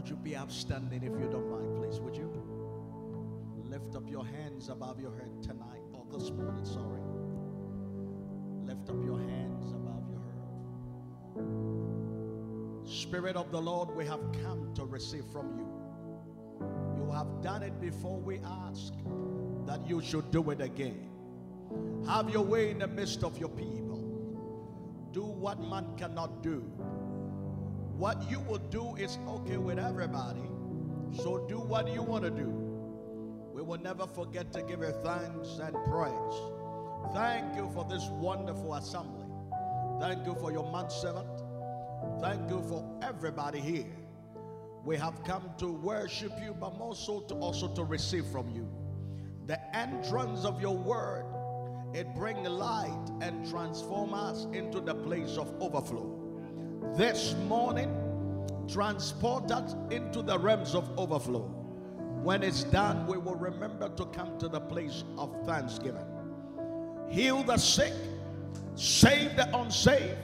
Would you be upstanding if you don't mind, please? Would you? Lift up your hands above your head tonight or this morning, sorry. Lift up your hands above your head. Spirit of the Lord, we have come to receive from you. You have done it before we ask that you should do it again. Have your way in the midst of your people. Do what man cannot do. What you will do is okay with everybody. So do what you want to do. We will never forget to give you thanks and praise. Thank you for this wonderful assembly. Thank you for your man servant. Thank you for everybody here. We have come to worship you, but more so to also to receive from you. The entrance of your word, it bring light and transform us into the place of overflow. This morning, transport us into the realms of overflow. When it's done, we will remember to come to the place of thanksgiving. Heal the sick, save the unsaved,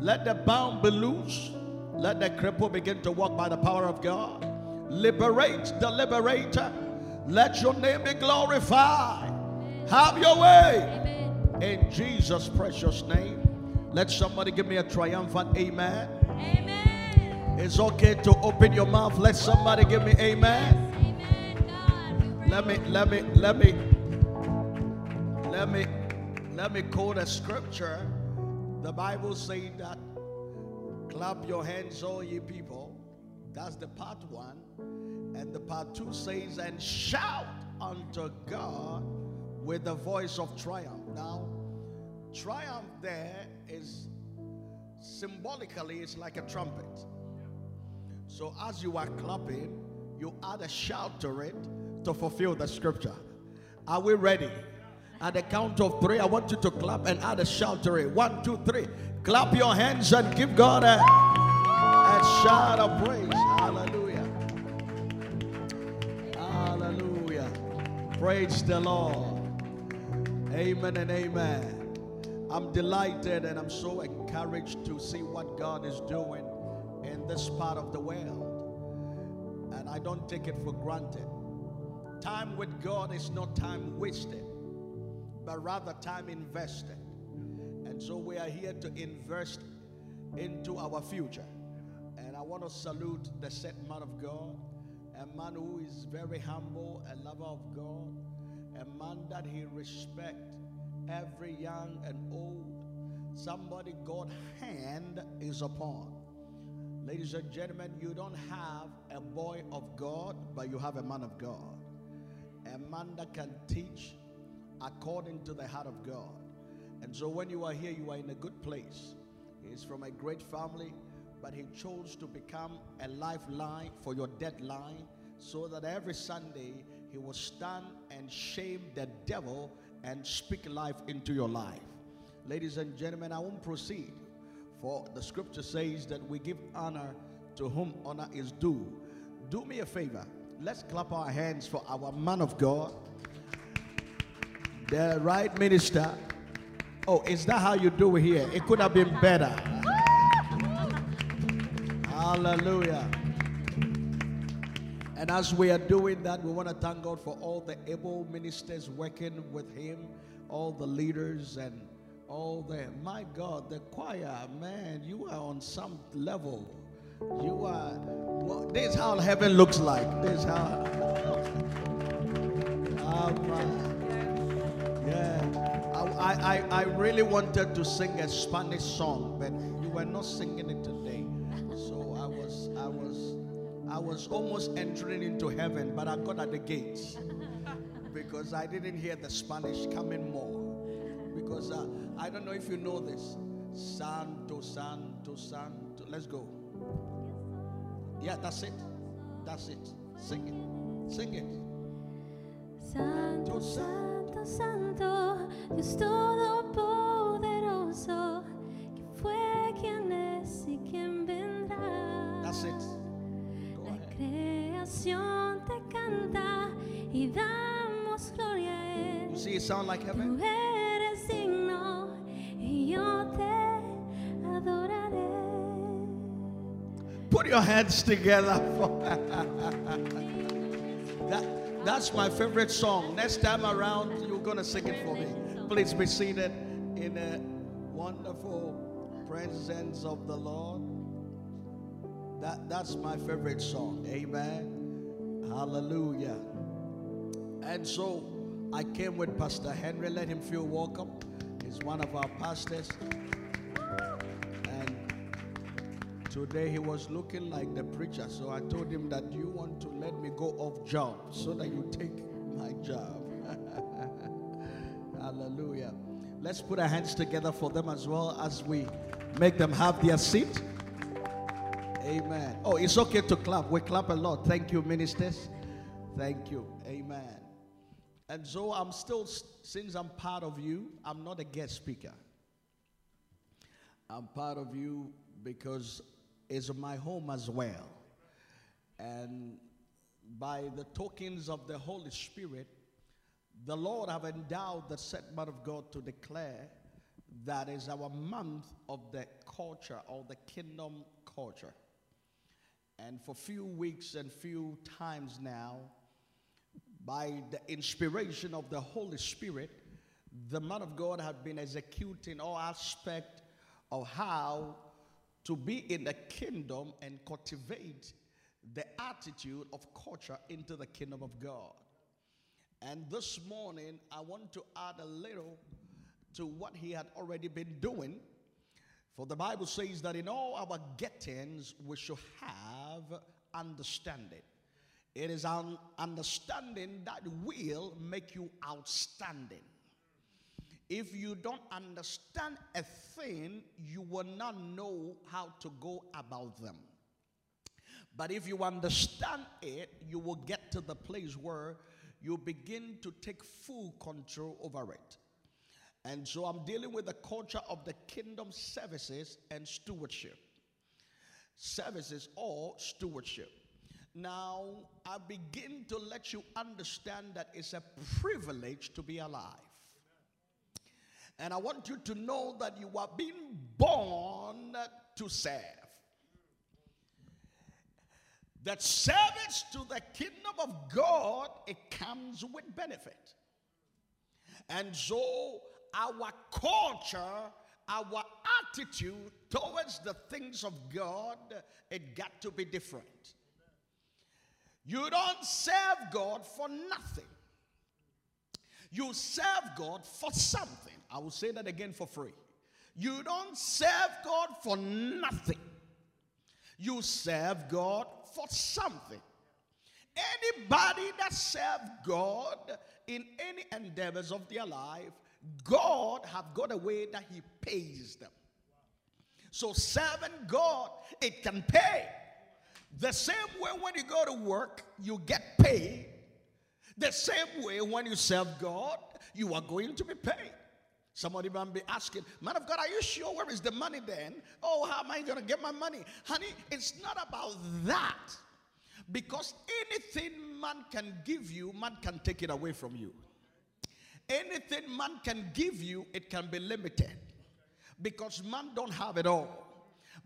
let the bound be loose, let the cripple begin to walk by the power of God. Liberate the liberator. Let your name be glorified. Have your way. In Jesus' precious name. Let somebody give me a triumphant amen. Amen. It's okay to open your mouth. Let somebody give me amen. Amen. Let me, let me, let me, let me, let me quote a scripture. The Bible saying that clap your hands, all ye people. That's the part one. And the part two says, and shout unto God with the voice of triumph. Now, triumph there is symbolically, it's like a trumpet. So as you are clapping, you add a shout to it to fulfill the scripture. Are we ready? At the count of three, I want you to clap and add a shout to it. One, two, three. Clap your hands and give God a, a shout of praise. Hallelujah. Hallelujah. Praise the Lord. Amen and amen. I'm delighted and I'm so encouraged to see what God is doing in this part of the world. And I don't take it for granted. Time with God is not time wasted, but rather time invested. And so we are here to invest into our future. And I want to salute the set man of God, a man who is very humble, a lover of God, a man that he respects every young and old. Somebody God's hand is upon. Ladies and gentlemen, you don't have a boy of God, but you have a man of God. A man that can teach according to the heart of God. And so when you are here, you are in a good place. He's from a great family, but he chose to become a lifeline for your deadline so that every Sunday he will stand and shame the devil and speak life into your life. Ladies and gentlemen, I won't proceed. For the scripture says that we give honor to whom honor is due. Do me a favor. Let's clap our hands for our man of God, the right minister. Oh, is that how you do it here? It could have been better. Hallelujah. And as we are doing that, we want to thank God for all the able ministers working with Him, all the leaders, and all the. My God, the choir, man, you are on some level. You are. Well, this is how heaven looks like. This is how. Ah, man. Yeah. I, I, I really wanted to sing a Spanish song, but you were not singing it I was almost entering into heaven, but I got at the gates because I didn't hear the Spanish coming more. Because uh, I don't know if you know this. Santo, Santo, Santo. Let's go. Yeah, that's it. That's it. Sing it. Sing it. Santo, Santo, Santo, Dios Todopoderoso, te canta y damos gloria a You Él. see it sound like Tú heaven? eres digno y yo te adoraré. Put your hands together. that, that's my favorite song. Next time around, you're going to sing it for me. Please be seated in a wonderful presence of the Lord. That, that's my favorite song. Amen. Hallelujah. And so I came with Pastor Henry. Let him feel welcome. He's one of our pastors. And today he was looking like the preacher, so I told him that you want to let me go off job so that you take my job. Hallelujah. Let's put our hands together for them as well as we make them have their seat. Amen. Oh, it's okay to clap. We clap a lot. Thank you, ministers. Thank you. Amen. And so I'm still, since I'm part of you, I'm not a guest speaker. I'm part of you because it's my home as well. And by the tokens of the Holy Spirit, the Lord have endowed the set man of God to declare that is our month of the culture or the kingdom culture. And for few weeks and few times now, by the inspiration of the Holy Spirit, the man of God had been executing all aspect of how to be in the kingdom and cultivate the attitude of culture into the kingdom of God. And this morning, I want to add a little to what he had already been doing. For the Bible says that in all our gettings, we should have understanding. It is an understanding that will make you outstanding. If you don't understand a thing, you will not know how to go about them. But if you understand it, you will get to the place where you begin to take full control over it. And so I'm dealing with the culture of the kingdom services and stewardship. Services or stewardship. Now, I begin to let you understand that it's a privilege to be alive. And I want you to know that you are being born to serve. That service to the kingdom of God, it comes with benefit. And so our culture, our attitude towards the things of God, it got to be different. You don't serve God for nothing. You serve God for something. I will say that again for free. You don't serve God for nothing. You serve God for something. Anybody that serves God in any endeavors of their life, God have got a way that he pays them. So serving God, it can pay. The same way when you go to work, you get paid the same way, when you serve God, you are going to be paid. Somebody might be asking, Man of God, are you sure where is the money then? Oh, how am I going to get my money? Honey, it's not about that. Because anything man can give you, man can take it away from you. Anything man can give you, it can be limited. Because man don't have it all.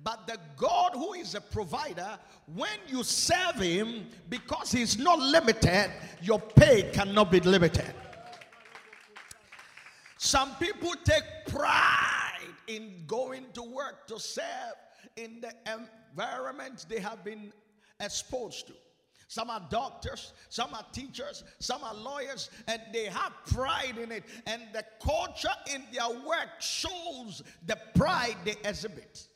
But the God who is a provider, when you serve him, because he's not limited, your pay cannot be limited. Some people take pride in going to work to serve in the environment they have been exposed to. Some are doctors, some are teachers, some are lawyers, and they have pride in it. And the culture in their work shows the pride they exhibit.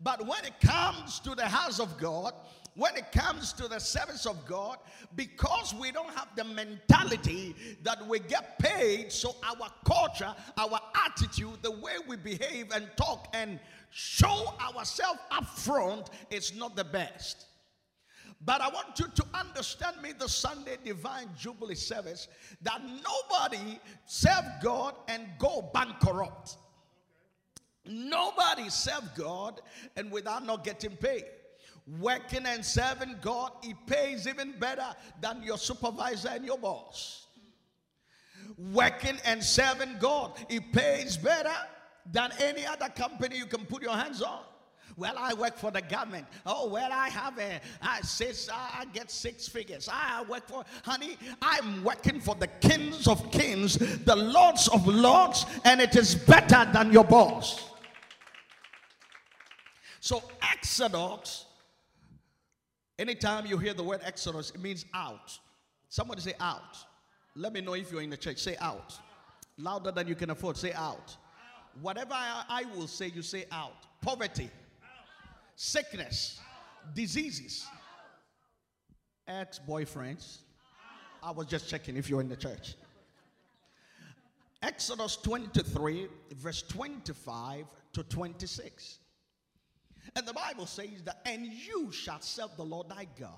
But when it comes to the house of God, when it comes to the service of God, because we don't have the mentality that we get paid, so our culture, our attitude, the way we behave and talk and show ourselves up front is not the best. But I want you to understand me the Sunday Divine Jubilee service that nobody serve God and go bankrupt. Nobody serve God and without not getting paid. Working and serving God, He pays even better than your supervisor and your boss. Working and serving God, He pays better than any other company you can put your hands on. Well, I work for the government. Oh, well, I have a, I six, I get six figures. I work for, honey, I'm working for the kings of kings, the lords of lords, and it is better than your boss. So, Exodus, anytime you hear the word Exodus, it means out. Somebody say out. Let me know if you're in the church. Say out. Louder than you can afford. Say out. Whatever I, I will say, you say out. Poverty sickness, diseases, ex boyfriends. I was just checking if you're in the church. Exodus 23, verse 25 to 26. And the Bible says that, and you shall serve the Lord thy God,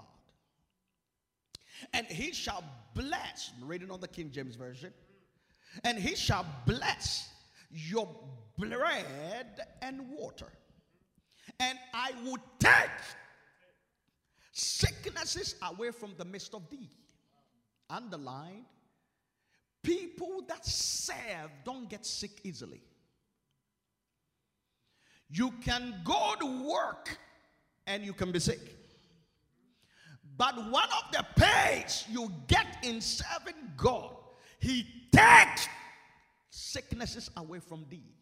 and he shall bless, I'm reading on the King James Version, and he shall bless your bread and water and I will take sicknesses away from the midst of thee. Underlined, people that serve don't get sick easily. You can go to work and you can be sick. But one of the pays you get in serving God, He takes sicknesses away from thee.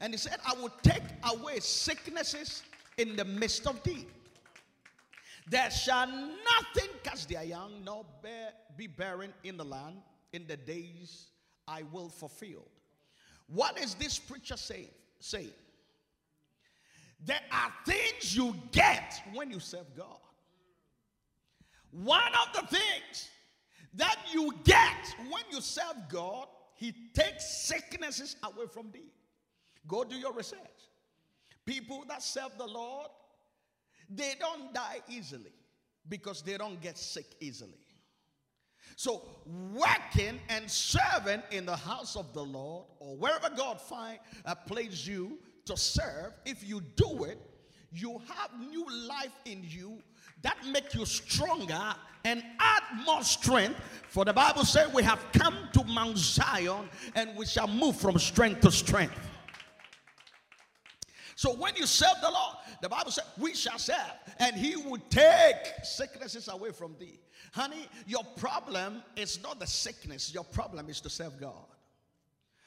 And he said, I will take away sicknesses in the midst of thee. There shall nothing catch their young, nor bear, be barren in the land in the days I will fulfill. What is this preacher saying? Say, there are things you get when you serve God. One of the things that you get when you serve God, He takes sicknesses away from thee. Go do your research. People that serve the Lord, they don't die easily because they don't get sick easily. So, working and serving in the house of the Lord or wherever God find a place you to serve, if you do it, you have new life in you that make you stronger and add more strength. For the Bible says we have come to Mount Zion and we shall move from strength to strength. So when you serve the Lord, the Bible says, we shall serve, and He will take sicknesses away from thee. Honey, your problem is not the sickness, your problem is to serve God.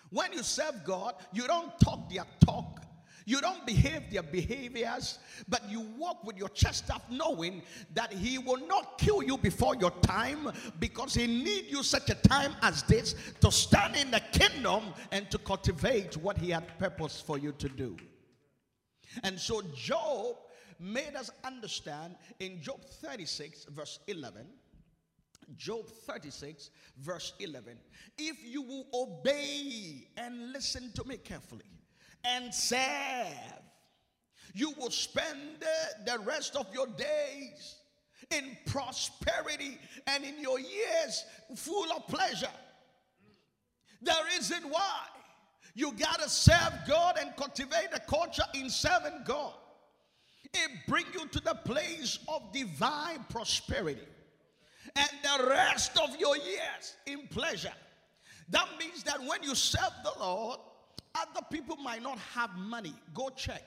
When you serve God, you don't talk their talk. You don't behave their behaviors, but you walk with your chest up knowing that he will not kill you before your time because he need you such a time as this to stand in the kingdom and to cultivate what he had purpose for you to do. And so Job made us understand in Job 36, verse 11. Job 36, verse 11. If you will obey and listen to me carefully and serve, you will spend the rest of your days in prosperity and in your years full of pleasure. There isn't why you got to serve God and cultivate a culture in serving God. It bring you to the place of divine prosperity. And the rest of your years in pleasure. That means that when you serve the Lord, other people might not have money. Go check.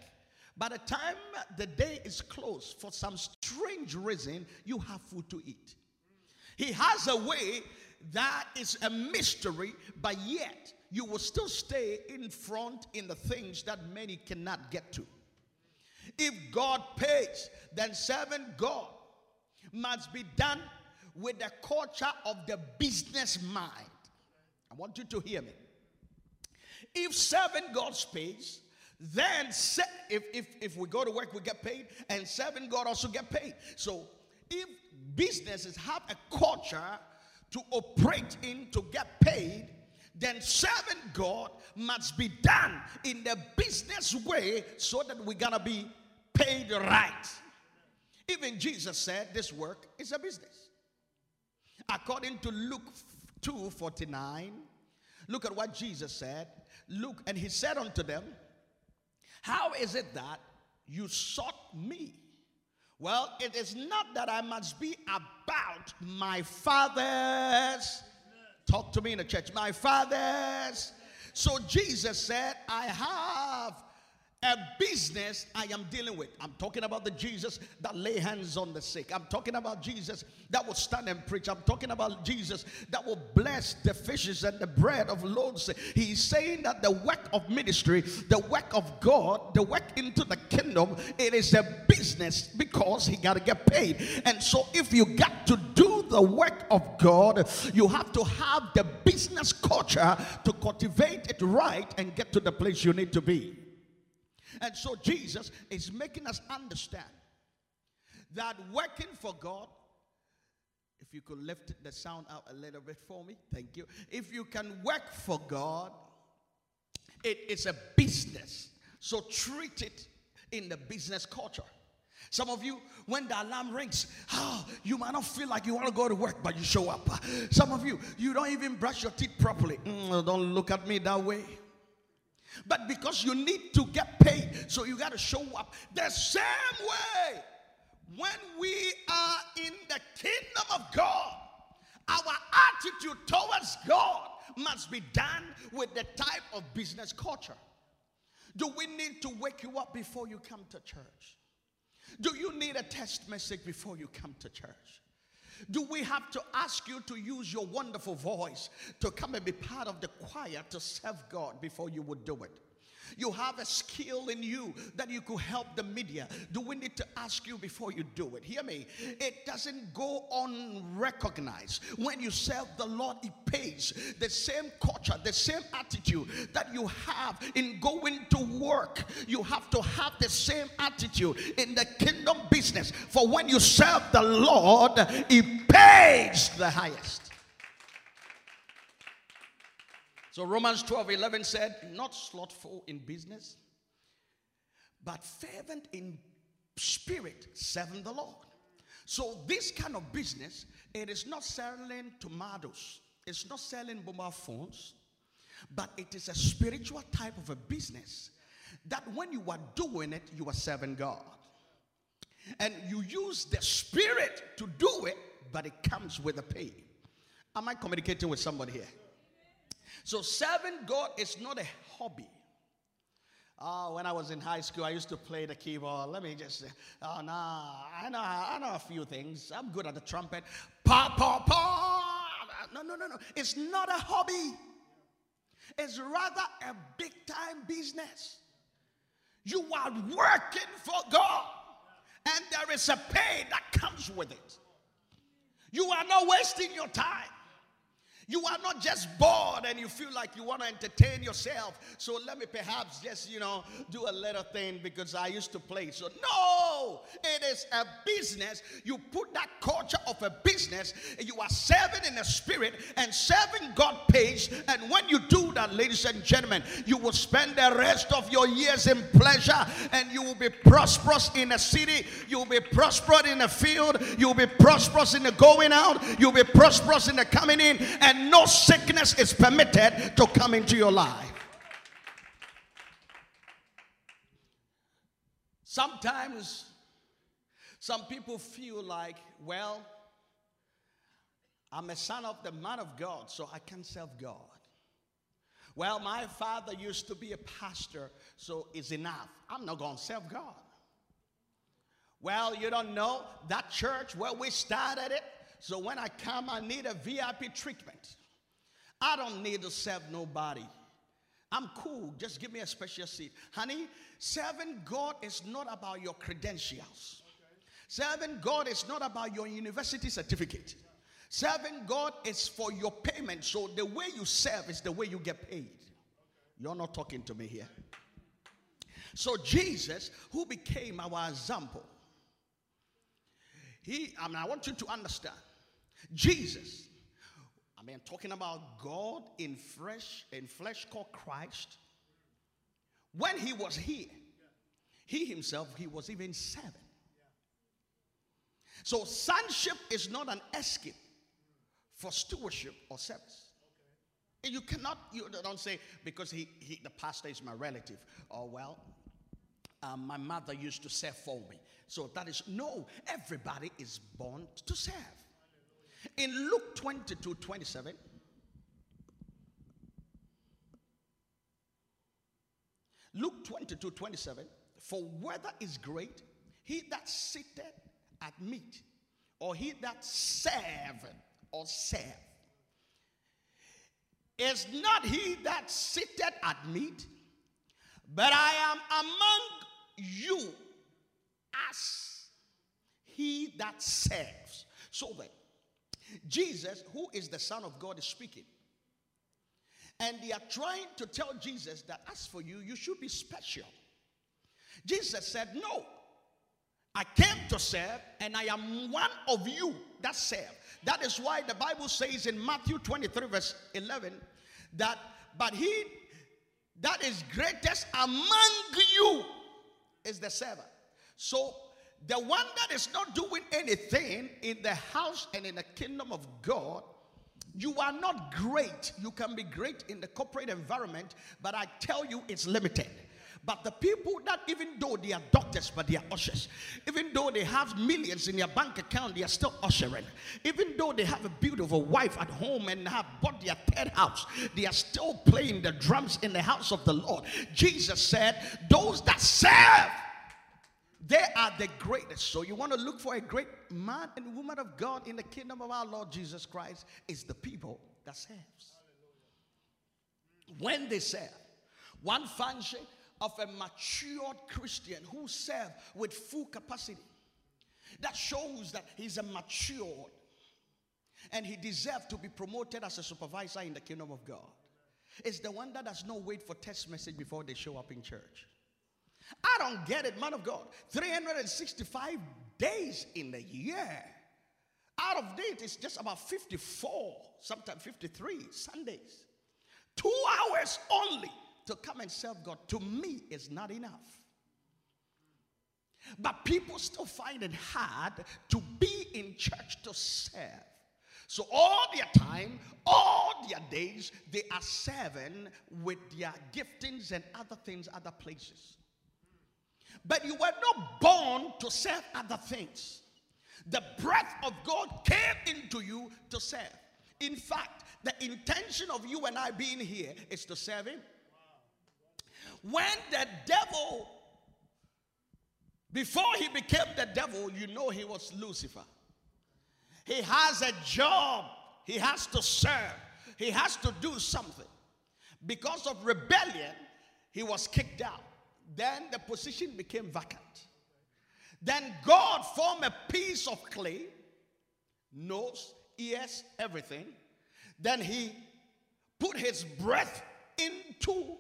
By the time the day is closed, for some strange reason, you have food to eat. He has a way that is a mystery, but yet you will still stay in front in the things that many cannot get to. If God pays, then serving God must be done with the culture of the business mind. I want you to hear me. If serving God pays, then se- if, if, if we go to work, we get paid, and serving God also get paid. So if businesses have a culture to operate in to get paid, then serving God must be done in the business way so that we're gonna be paid right. Even Jesus said this work is a business. According to Luke 2 49, look at what Jesus said. Look, and he said unto them, How is it that you sought me? Well, it is not that I must be about my father's Talk to me in the church. My fathers. So Jesus said, I have a business I am dealing with. I'm talking about the Jesus that lay hands on the sick. I'm talking about Jesus that will stand and preach. I'm talking about Jesus that will bless the fishes and the bread of loaves. He's saying that the work of ministry, the work of God, the work into the kingdom, it is a business because he got to get paid. And so if you got to do the work of God, you have to have the business culture to cultivate it right and get to the place you need to be. And so Jesus is making us understand that working for God, if you could lift the sound out a little bit for me, thank you. If you can work for God, it is a business. So treat it in the business culture. Some of you, when the alarm rings, oh, you might not feel like you want to go to work, but you show up. Some of you, you don't even brush your teeth properly. Mm, don't look at me that way. But because you need to get paid, so you got to show up the same way. When we are in the kingdom of God, our attitude towards God must be done with the type of business culture. Do we need to wake you up before you come to church? Do you need a test message before you come to church? Do we have to ask you to use your wonderful voice to come and be part of the choir to serve God before you would do it? You have a skill in you that you could help the media. Do we need to ask you before you do it? Hear me. It doesn't go unrecognized. When you serve the Lord, it pays. The same culture, the same attitude that you have in going to work, you have to have the same attitude in the kingdom business. For when you serve the Lord, it pays the highest. So Romans 12 11 said, Not slothful in business, but fervent in spirit, serving the Lord. So this kind of business, it is not selling tomatoes, it's not selling mobile phones, but it is a spiritual type of a business that when you are doing it, you are serving God. And you use the spirit to do it, but it comes with a pay. Am I communicating with somebody here? So serving God is not a hobby. Oh, when I was in high school, I used to play the keyboard. Let me just say, oh, no, I know, I know a few things. I'm good at the trumpet. Pa, pa, pa. No, no, no, no. It's not a hobby. It's rather a big time business. You are working for God, and there is a pay that comes with it. You are not wasting your time. You are not just bored and you feel like you want to entertain yourself. So let me perhaps just, you know, do a little thing because I used to play. So, no, it is a business. You put that culture of a business, you are serving in the spirit and serving God pays. And when you do that, ladies and gentlemen, you will spend the rest of your years in pleasure and you will be prosperous in a city, you will be prosperous in a field, you will be prosperous in the going out, you'll be prosperous in the coming in. And and no sickness is permitted to come into your life. Sometimes some people feel like, well, I'm a son of the man of God, so I can serve God. Well, my father used to be a pastor, so it's enough. I'm not going to serve God. Well, you don't know that church where we started it, so when I come, I need a VIP treatment. I don't need to serve nobody. I'm cool. Just give me a special seat. Honey, serving God is not about your credentials. Serving God is not about your university certificate. Serving God is for your payment. So the way you serve is the way you get paid. You're not talking to me here. So Jesus, who became our example, he, I mean, I want you to understand Jesus, I mean, talking about God in flesh, in flesh called Christ. When he was here, he himself, he was even seven. So sonship is not an escape for stewardship or service. You cannot, you don't say, because he, he the pastor is my relative. Oh, well, um, my mother used to serve for me. So that is, no, everybody is born to serve. In Luke 22 27, Luke 22 27. For whether is great, he that sitteth at meat, or he that serve or serve. Is not he that sitteth at meat, but I am among you as he that serves. So then, Jesus, who is the Son of God, is speaking. And they are trying to tell Jesus that as for you, you should be special. Jesus said, No, I came to serve, and I am one of you that serve. That is why the Bible says in Matthew 23, verse 11, that but he that is greatest among you is the servant. So the one that is not doing anything in the house and in the kingdom of God, you are not great. You can be great in the corporate environment, but I tell you it's limited. But the people that, even though they are doctors, but they are ushers, even though they have millions in their bank account, they are still ushering. Even though they have a beautiful wife at home and have bought their third house, they are still playing the drums in the house of the Lord. Jesus said, Those that serve, they are the greatest. So you want to look for a great man and woman of God in the kingdom of our Lord Jesus Christ is the people that serves. When they serve, one function of a matured Christian who serves with full capacity. That shows that he's a matured and he deserves to be promoted as a supervisor in the kingdom of God. It's the one that does not wait for text message before they show up in church. I don't get it, man of God. 365 days in the year. Out of date, it's just about 54, sometimes 53 Sundays. Two hours only to come and serve God to me is not enough. But people still find it hard to be in church to serve. So all their time, all their days, they are serving with their giftings and other things, other places. But you were not born to serve other things. The breath of God came into you to serve. In fact, the intention of you and I being here is to serve Him. When the devil, before he became the devil, you know he was Lucifer. He has a job, he has to serve, he has to do something. Because of rebellion, he was kicked out. Then the position became vacant. Then God formed a piece of clay, nose, ears, everything. Then he put his breath into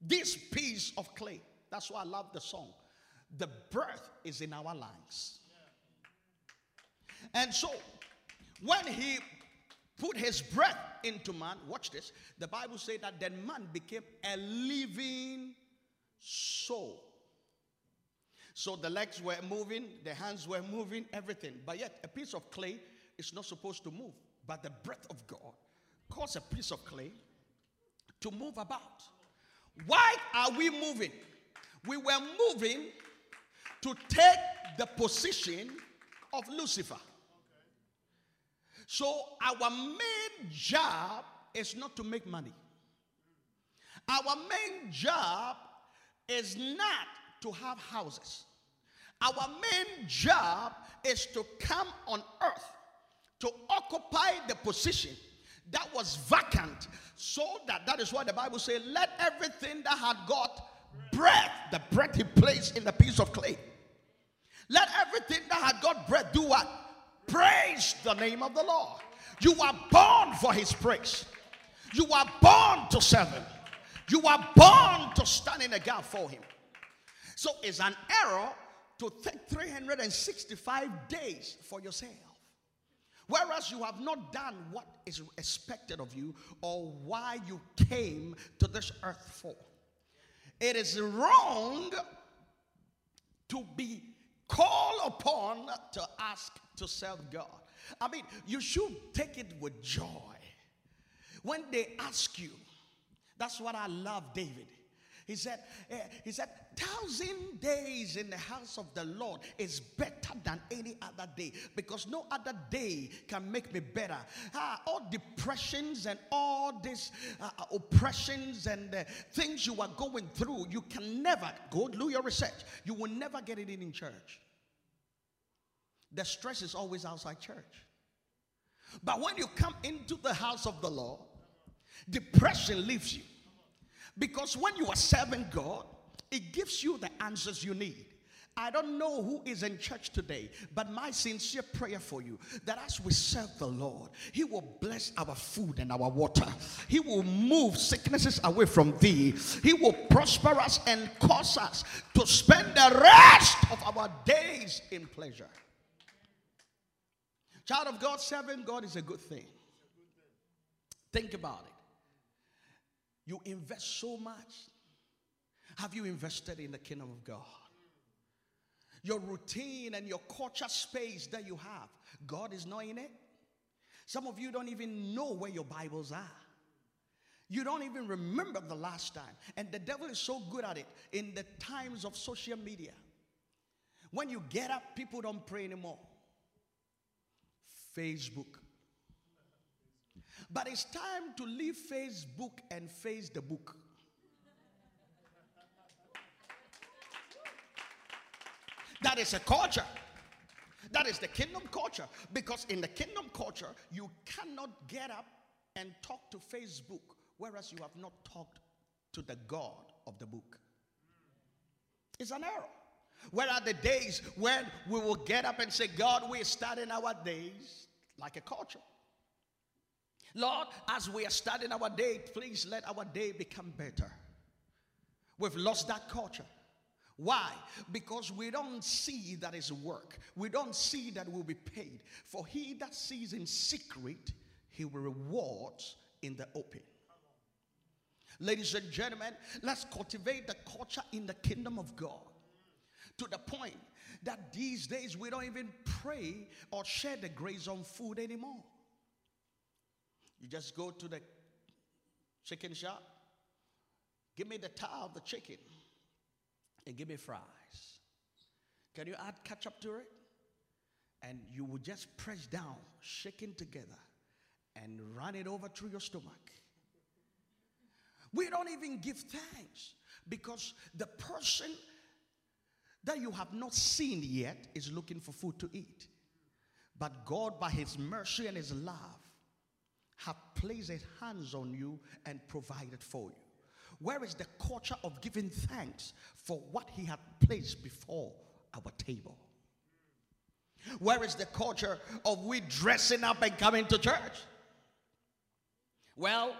this piece of clay. That's why I love the song. The breath is in our lungs. And so, when he put his breath into man, watch this. The Bible says that then man became a living soul. So the legs were moving, the hands were moving, everything. But yet, a piece of clay is not supposed to move. But the breath of God caused a piece of clay to move about. Why are we moving? We were moving to take the position of Lucifer. So our main job is not to make money. Our main job is not to have houses. Our main job is to come on earth to occupy the position that was vacant so that that is why the bible says let everything that had got breath the breath he placed in the piece of clay. Let everything that had got breath do what? Praise the name of the lord. You are born for his praise. You are born to serve him you are born to stand in the gap for him so it's an error to take 365 days for yourself Whereas you have not done what is expected of you or why you came to this earth for. It is wrong to be called upon to ask to serve God. I mean, you should take it with joy. When they ask you, that's what I love, David. He said, eh, he said, thousand days in the house of the Lord is better than any other day because no other day can make me better. Ah, all depressions and all these uh, uh, oppressions and uh, things you are going through, you can never go do your research. You will never get it in in church. The stress is always outside church. But when you come into the house of the Lord, depression leaves you. Because when you are serving God, it gives you the answers you need. I don't know who is in church today, but my sincere prayer for you that as we serve the Lord, He will bless our food and our water. He will move sicknesses away from thee. He will prosper us and cause us to spend the rest of our days in pleasure. Child of God, serving God is a good thing. Think about it. You invest so much. Have you invested in the kingdom of God? your routine and your culture space that you have. God is not in it. Some of you don't even know where your Bibles are. You don't even remember the last time. And the devil is so good at it in the times of social media. When you get up, people don't pray anymore. Facebook. But it's time to leave Facebook and face the book. That is a culture. That is the kingdom culture. Because in the kingdom culture, you cannot get up and talk to Facebook, whereas you have not talked to the God of the book. It's an error. Where are the days when we will get up and say, God, we're starting our days like a culture? Lord, as we are starting our day, please let our day become better. We've lost that culture. Why? Because we don't see that is work. We don't see that we'll be paid. For he that sees in secret, he will reward in the open. Ladies and gentlemen, let's cultivate the culture in the kingdom of God to the point that these days we don't even pray or share the grace on food anymore. You just go to the chicken shop, give me the tile of the chicken and give me fries. Can you add ketchup to it? And you will just press down, shaking together, and run it over through your stomach. We don't even give thanks because the person that you have not seen yet is looking for food to eat. But God, by His mercy and His love, have placed His hands on you and provided for you. Where is the culture of giving thanks for what He had placed before our table? Where is the culture of we dressing up and coming to church? Well,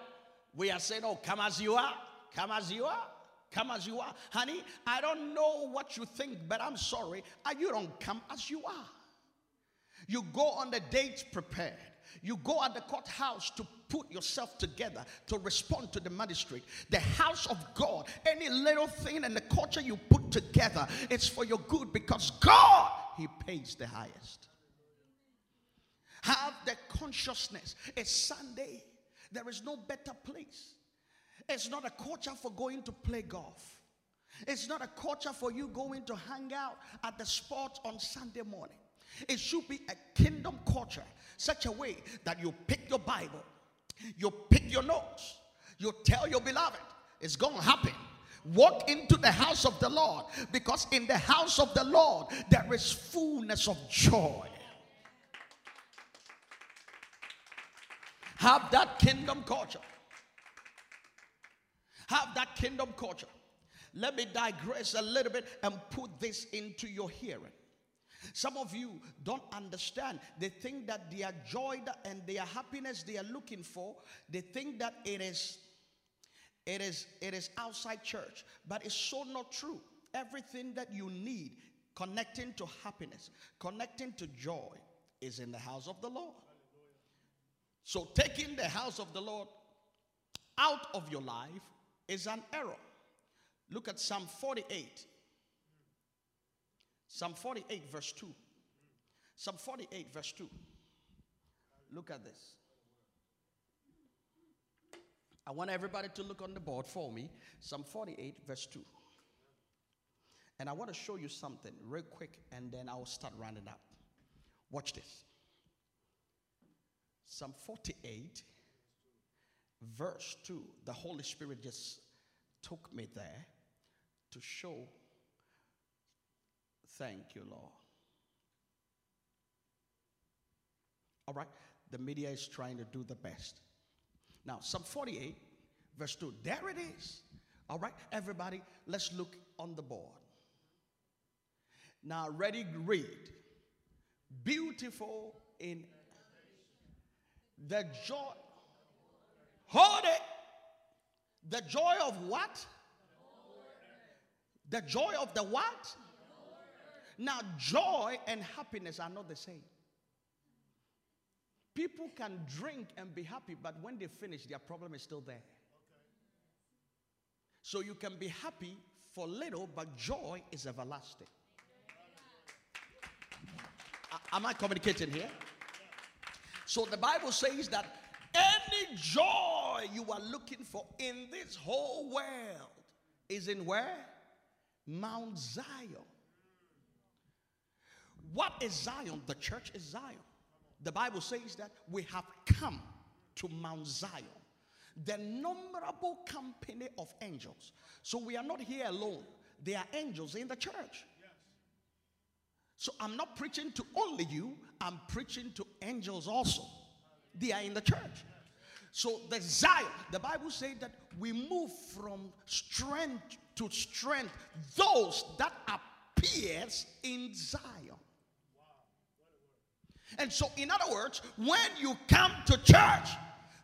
we are saying, oh, come as you are, come as you are, come as you are. Honey, I don't know what you think, but I'm sorry. You don't come as you are. You go on the date prepared. You go at the courthouse to put yourself together to respond to the magistrate. The house of God, any little thing and the culture you put together, it's for your good because God, He pays the highest. Have the consciousness. It's Sunday. There is no better place. It's not a culture for going to play golf. It's not a culture for you going to hang out at the spot on Sunday morning. It should be a kingdom culture, such a way that you pick your Bible, you pick your notes, you tell your beloved, it's going to happen. Walk into the house of the Lord because in the house of the Lord there is fullness of joy. Have that kingdom culture. Have that kingdom culture. Let me digress a little bit and put this into your hearing. Some of you don't understand. They think that their joy and their happiness they are looking for, they think that it is it is it is outside church, but it's so not true. Everything that you need connecting to happiness, connecting to joy is in the house of the Lord. So taking the house of the Lord out of your life is an error. Look at Psalm 48 Psalm 48, verse 2. Psalm 48, verse 2. Look at this. I want everybody to look on the board for me. Psalm 48, verse 2. And I want to show you something real quick, and then I'll start rounding up. Watch this. Psalm 48, verse 2, the Holy Spirit just took me there to show. Thank you, Lord. All right, the media is trying to do the best. Now, Psalm 48, verse 2, there it is. All right, everybody, let's look on the board. Now, ready, read. Beautiful in the joy. Hold it. The joy of what? The joy of the what? Now, joy and happiness are not the same. People can drink and be happy, but when they finish, their problem is still there. So you can be happy for little, but joy is everlasting. Am I communicating here? So the Bible says that any joy you are looking for in this whole world is in where? Mount Zion. What is Zion? The church is Zion. The Bible says that we have come to Mount Zion, the innumerable company of angels. So we are not here alone, there are angels in the church. So I'm not preaching to only you, I'm preaching to angels also. They are in the church. So the Zion, the Bible says that we move from strength to strength, those that appears in Zion. And so, in other words, when you come to church,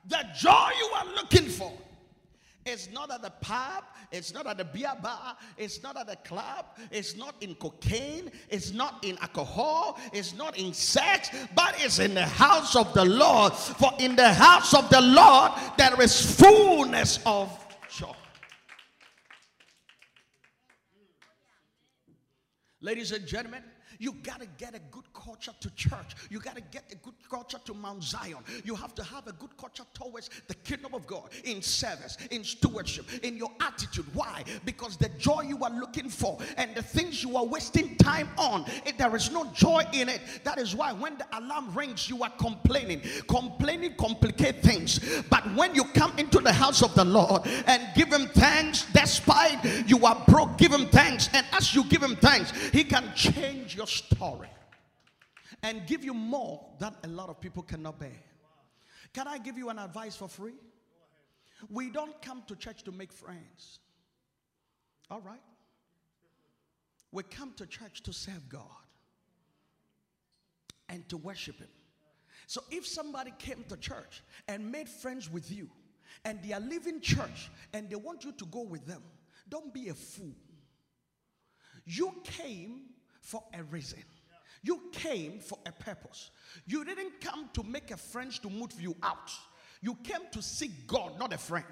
the joy you are looking for it's not at the pub, it's not at the beer bar, it's not at the club, it's not in cocaine, it's not in alcohol, it's not in sex, but it's in the house of the Lord. For in the house of the Lord there is fullness of joy. Ladies and gentlemen, you got to get a good culture to church. You got to get a good culture to Mount Zion. You have to have a good culture towards the kingdom of God in service, in stewardship, in your attitude. Why? Because the joy you are looking for and the things you are wasting time on, it, there is no joy in it. That is why when the alarm rings, you are complaining. Complaining complicate things. But when you come into the house of the Lord and give him thanks, despite you are broke, give him thanks. And as you give him thanks, he can change your story and give you more than a lot of people cannot bear. Can I give you an advice for free? We don't come to church to make friends. All right? We come to church to serve God and to worship Him. So if somebody came to church and made friends with you and they are leaving church and they want you to go with them, don't be a fool. You came for a reason. You came for a purpose. You didn't come to make a friend to move you out. You came to seek God, not a friend.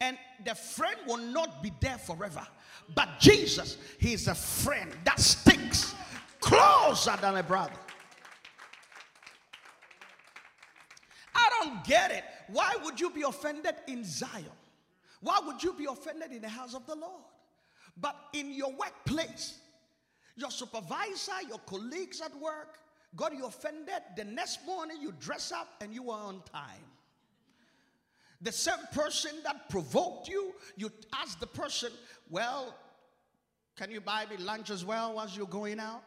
And the friend will not be there forever. But Jesus, He is a friend that sticks closer than a brother. I don't get it. Why would you be offended in Zion? Why would you be offended in the house of the Lord? But in your workplace, your supervisor, your colleagues at work got you offended. The next morning you dress up and you are on time. The same person that provoked you, you ask the person, Well, can you buy me lunch as well as you're going out?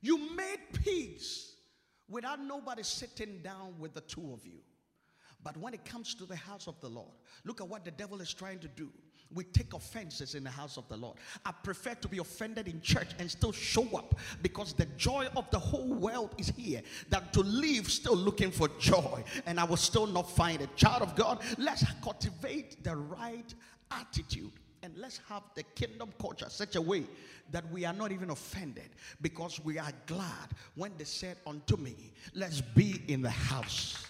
You made peace without nobody sitting down with the two of you. But when it comes to the house of the Lord, look at what the devil is trying to do we take offenses in the house of the Lord. I prefer to be offended in church and still show up because the joy of the whole world is here than to live still looking for joy and I will still not find it. Child of God, let's cultivate the right attitude and let's have the kingdom culture such a way that we are not even offended because we are glad when they said unto me, Let's be in the house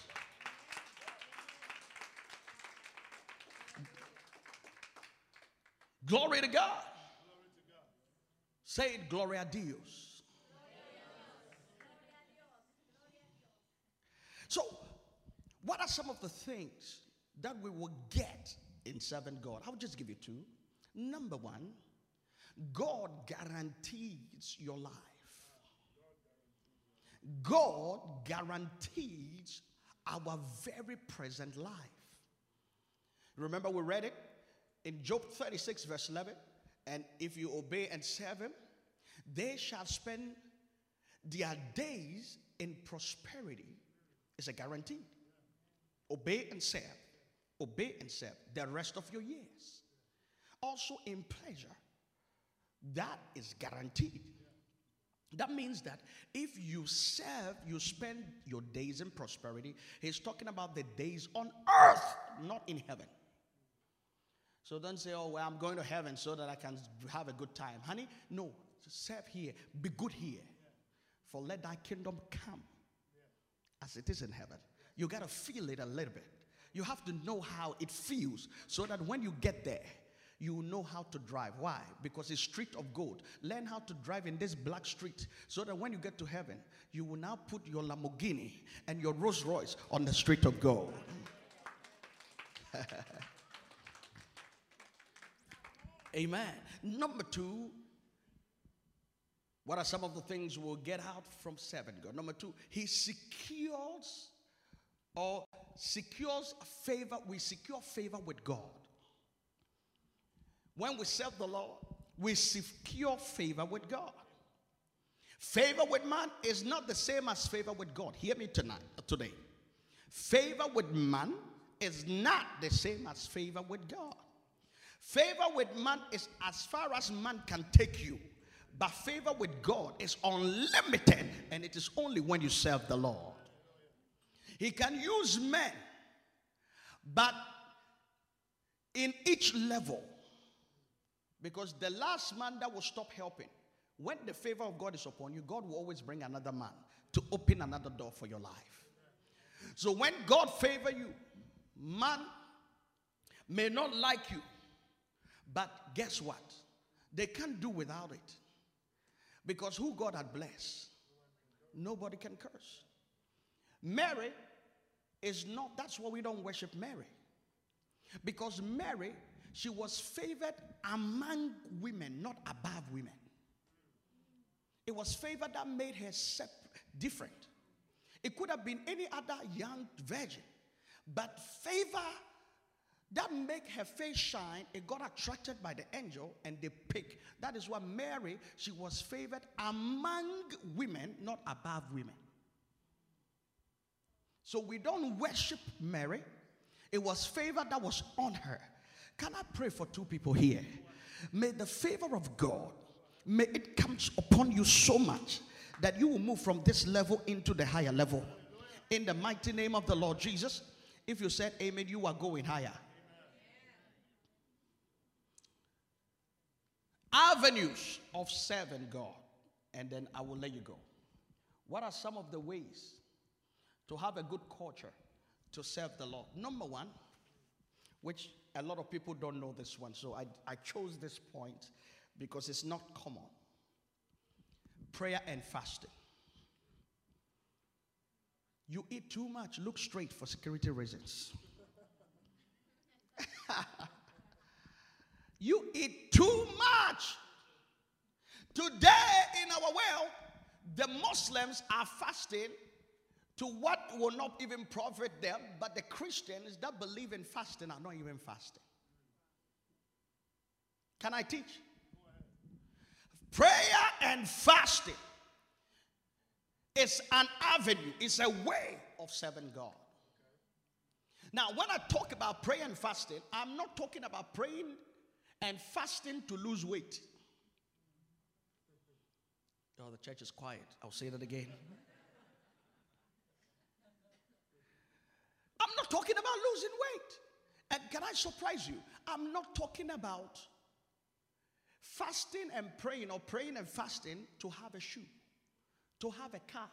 Glory to God. Say it, Gloria Dios. So, what are some of the things that we will get in serving God? I'll just give you two. Number one, God guarantees your life. God guarantees our very present life. Remember, we read it in Job 36, verse 11. And if you obey and serve him, they shall spend their days in prosperity. It's a guarantee. Obey and serve. Obey and serve the rest of your years. Also in pleasure. That is guaranteed. That means that if you serve, you spend your days in prosperity. He's talking about the days on earth, not in heaven. So don't say, oh, well, I'm going to heaven so that I can have a good time. Honey, no. Serve here. Be good here. For let thy kingdom come as it is in heaven. You got to feel it a little bit. You have to know how it feels so that when you get there, you know how to drive. Why? Because it's street of gold. Learn how to drive in this black street so that when you get to heaven, you will now put your Lamborghini and your Rolls Royce on the street of gold. Amen. Number two, what are some of the things we'll get out from seven God? Number two, he secures or secures favor. We secure favor with God. When we serve the Lord, we secure favor with God. Favor with man is not the same as favor with God. Hear me tonight, today. Favor with man is not the same as favor with God. Favor with man is as far as man can take you. But favor with God is unlimited, and it is only when you serve the Lord. He can use men, but in each level, because the last man that will stop helping, when the favor of God is upon you, God will always bring another man to open another door for your life. So when God favor you, man may not like you, but guess what? They can't do without it. Because who God had blessed, nobody can curse. Mary is not, that's why we don't worship Mary. Because Mary, she was favored among women, not above women. It was favor that made her different. It could have been any other young virgin, but favor that make her face shine it got attracted by the angel and they pick. That is why mary she was favored among women not above women. So we don't worship mary. It was favor that was on her. Can i pray for two people here? May the favor of god may it come upon you so much that you will move from this level into the higher level. In the mighty name of the lord jesus if you said amen you are going higher avenues of serving God, and then I will let you go. What are some of the ways to have a good culture to serve the Lord? Number one, which a lot of people don't know this one, so I, I chose this point because it's not common prayer and fasting. You eat too much, look straight for security reasons. You eat too much. Today in our world, the Muslims are fasting to what will not even profit them, but the Christians that believe in fasting are not even fasting. Can I teach? Prayer and fasting is an avenue, it's a way of serving God. Now, when I talk about prayer and fasting, I'm not talking about praying and fasting to lose weight. Oh, the church is quiet. I'll say that again. I'm not talking about losing weight. And can I surprise you? I'm not talking about fasting and praying or praying and fasting to have a shoe, to have a car.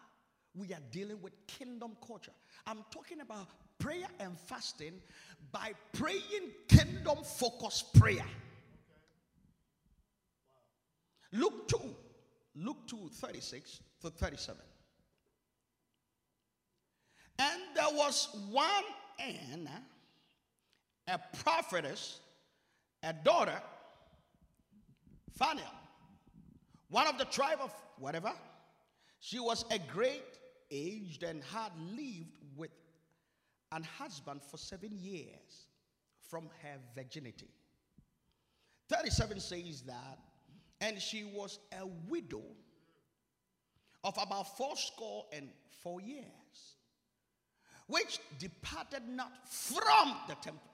We are dealing with kingdom culture. I'm talking about prayer and fasting by praying kingdom focused prayer. Luke 2, Luke 2, 36 to 37. And there was one Anna, a prophetess, a daughter, Phanuel, one of the tribe of whatever. She was a great aged and had lived with an husband for seven years. from her virginity. 37 says that, and she was a widow of about fourscore and four years, which departed not from the temple.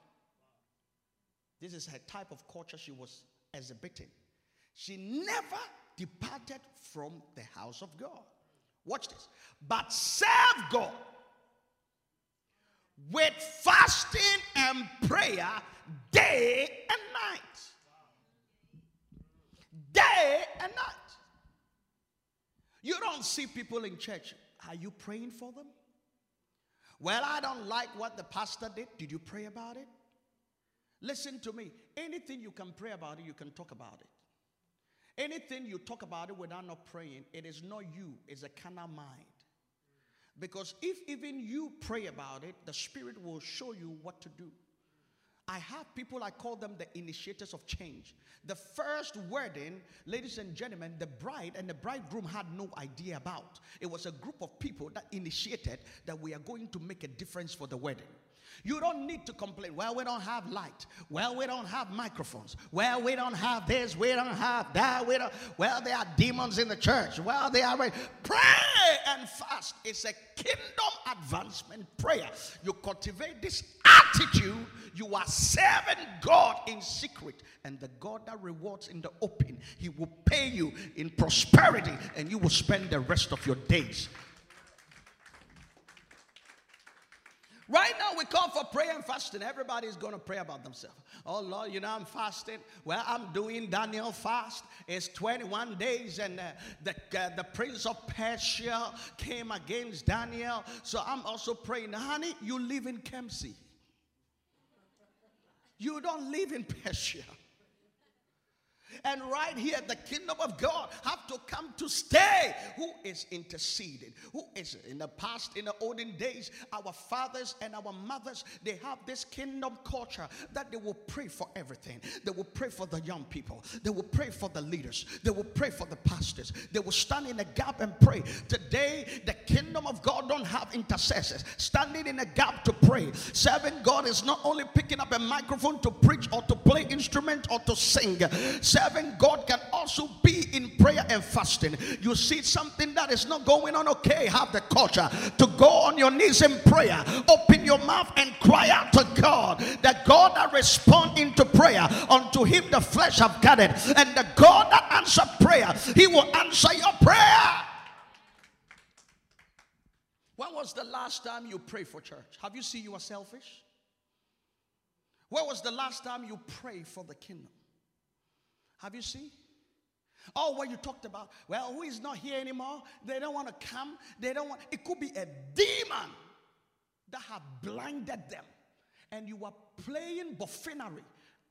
This is her type of culture she was exhibiting. She never departed from the house of God. Watch this. But serve God with fasting and prayer day and night. Day and night. You don't see people in church. Are you praying for them? Well, I don't like what the pastor did. Did you pray about it? Listen to me. Anything you can pray about it, you can talk about it. Anything you talk about it without not praying, it is not you, it's a carnal mind. Because if even you pray about it, the Spirit will show you what to do. I have people, I call them the initiators of change. The first wedding, ladies and gentlemen, the bride and the bridegroom had no idea about. It was a group of people that initiated that we are going to make a difference for the wedding. You don't need to complain. Well, we don't have light. Well, we don't have microphones. Well, we don't have this. We don't have that. We don't. Well, there are demons in the church. Well, they are. Pray and fast. It's a kingdom advancement prayer. You cultivate this attitude. You are serving God in secret, and the God that rewards in the open, He will pay you in prosperity, and you will spend the rest of your days Right now, we call for prayer and fasting. Everybody's going to pray about themselves. Oh, Lord, you know, I'm fasting. Well, I'm doing Daniel fast. It's 21 days, and uh, the, uh, the prince of Persia came against Daniel. So I'm also praying. Honey, you live in Kempsey. You don't live in Persia. And right here, the kingdom of God have to come to stay. Who is interceding? Who is in the past, in the olden days, our fathers and our mothers, they have this kingdom culture that they will pray for everything. They will pray for the young people. They will pray for the leaders. They will pray for the pastors. They will stand in a gap and pray. Today, the kingdom of God don't have intercessors standing in a gap to pray. Serving God is not only picking up a microphone to preach or to play instrument or to sing. Serving God can also be in prayer and fasting. You see something that is not going on okay, have the culture to go on your knees in prayer. Open your mouth and cry out to God. That God that respond into prayer unto him the flesh have gathered. And the God that answer prayer, he will answer your prayer. When was the last time you prayed for church? Have you seen you are selfish? When was the last time you prayed for the kingdom? Have you seen? Oh, what you talked about, well, who is not here anymore? They don't want to come. They don't want, it could be a demon that have blinded them. And you are playing buffoonery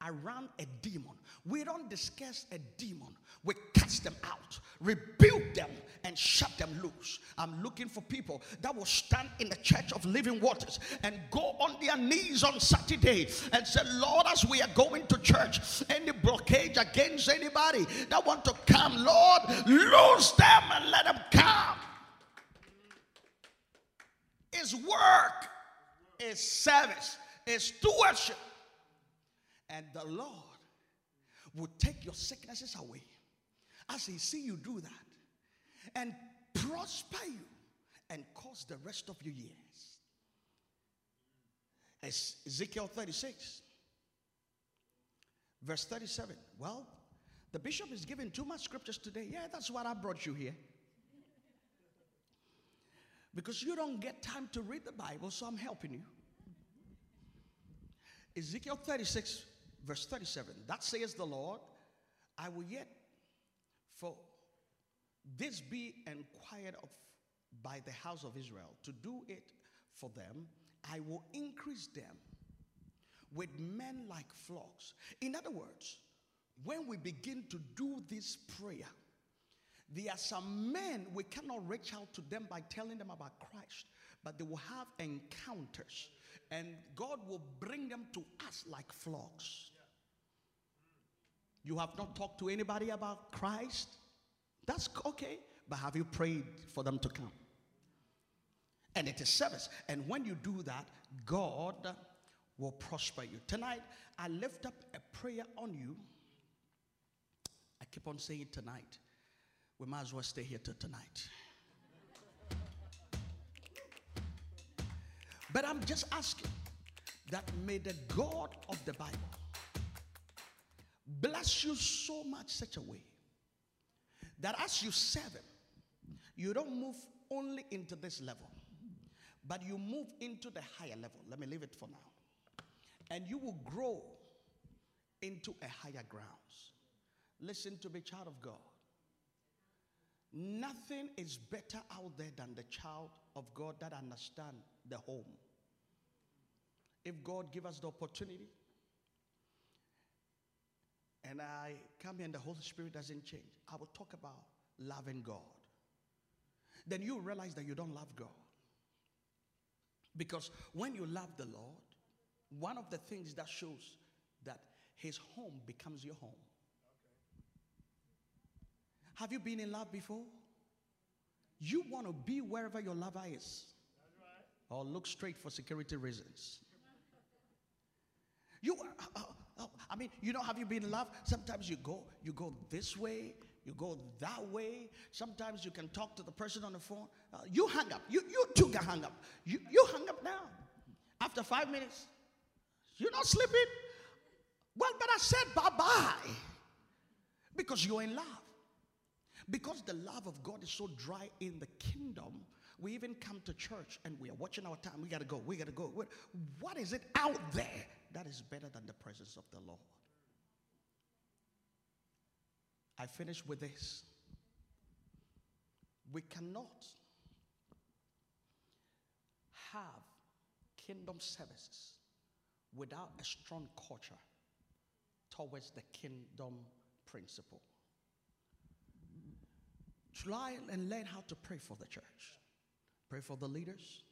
around a demon. We don't discuss a demon. We cast them out, rebuke them, and shut them loose. I'm looking for people that will stand in the church of living waters and go on their knees on Saturday and say, Lord, as we are going to church, any blockage against anybody that want to come, Lord, lose them and let them come. It's work, it's service, it's stewardship. And the Lord will take your sicknesses away as He see you do that and prosper you and cause the rest of your years. As Ezekiel 36, verse 37. Well, the bishop is giving too much scriptures today. Yeah, that's what I brought you here. Because you don't get time to read the Bible, so I'm helping you. Ezekiel 36, verse 37. That says the Lord, I will yet for this be inquired of by the house of Israel to do it for them, I will increase them with men like flocks. In other words, when we begin to do this prayer, there are some men we cannot reach out to them by telling them about Christ, but they will have encounters and God will bring them to us like flocks. You have not talked to anybody about Christ? That's okay. But have you prayed for them to come? And it is service. And when you do that, God will prosper you. Tonight, I lift up a prayer on you. I keep on saying tonight. We might as well stay here till tonight. But I'm just asking that may the God of the Bible bless you so much such a way that as you serve him, you don't move only into this level, but you move into the higher level. Let me leave it for now. And you will grow into a higher grounds. Listen to me, child of God. Nothing is better out there than the child of God that understand the home. If God give us the opportunity, and I come here and the Holy Spirit doesn't change, I will talk about loving God. Then you realize that you don't love God. Because when you love the Lord, one of the things that shows that his home becomes your home. Have you been in love before? You want to be wherever your lover is. Or look straight for security reasons. You, uh, uh, uh, I mean, you know, have you been in love? Sometimes you go, you go this way, you go that way. Sometimes you can talk to the person on the phone. Uh, you hang up. You, you too can hang up. You, you hang up now. After five minutes, you're not sleeping. Well, but I said bye bye because you're in love. Because the love of God is so dry in the kingdom, we even come to church and we are watching our time. We got to go. We got to go. What is it out there that is better than the presence of the Lord? I finish with this. We cannot have kingdom services without a strong culture towards the kingdom principle. Try and learn how to pray for the church. Pray for the leaders.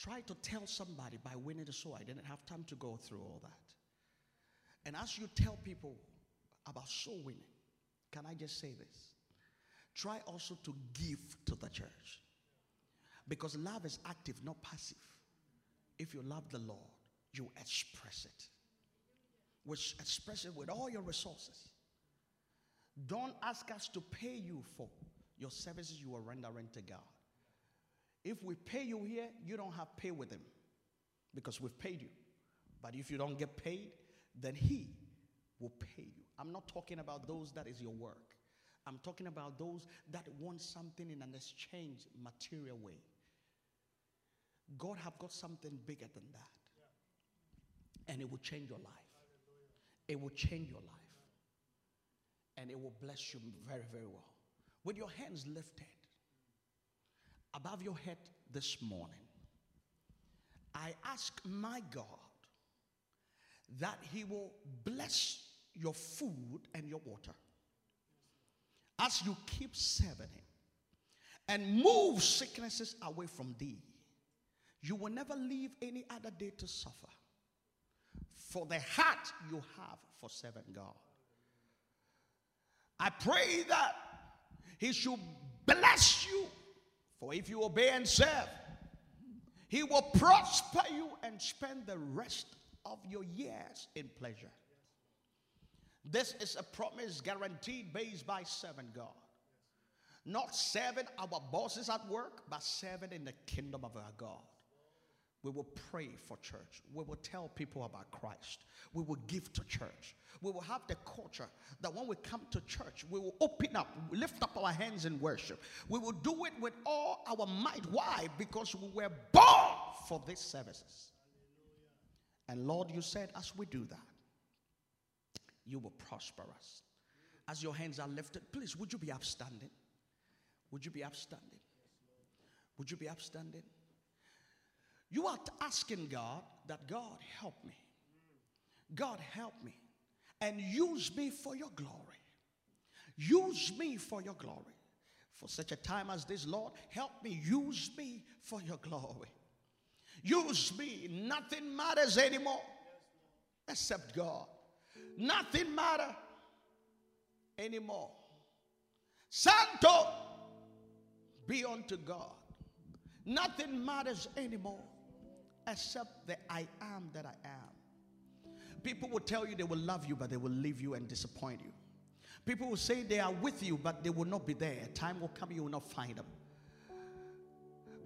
Try to tell somebody by winning the soul. I didn't have time to go through all that. And as you tell people about soul winning, can I just say this? Try also to give to the church. Because love is active, not passive. If you love the Lord, you express it. Which express it with all your resources. Don't ask us to pay you for your services you are rendering to God. If we pay you here, you don't have pay with him because we've paid you. But if you don't get paid, then he will pay you. I'm not talking about those that is your work. I'm talking about those that want something in an exchange material way. God have got something bigger than that. And it will change your life. It will change your life and it will bless you very, very well. With your hands lifted above your head this morning, I ask my God that He will bless your food and your water as you keep serving Him and move sicknesses away from thee. You will never leave any other day to suffer for the heart you have for serving God. I pray that He should bless you. For if you obey and serve, He will prosper you and spend the rest of your years in pleasure. This is a promise guaranteed based by serving God. Not serving our bosses at work, but serving in the kingdom of our God. We will pray for church. We will tell people about Christ. We will give to church. We will have the culture that when we come to church, we will open up, lift up our hands in worship. We will do it with all our might. Why? Because we were born for these services. And Lord, you said, as we do that, you will prosper us. As your hands are lifted, please, would you be upstanding? Would you be upstanding? Would you be upstanding? You are asking God that God help me. God help me and use me for your glory. Use me for your glory. For such a time as this, Lord, help me. Use me for your glory. Use me. Nothing matters anymore except God. Nothing matter anymore. Santo, be unto God. Nothing matters anymore accept the I am that I am. People will tell you they will love you, but they will leave you and disappoint you. People will say they are with you, but they will not be there. Time will come, you will not find them.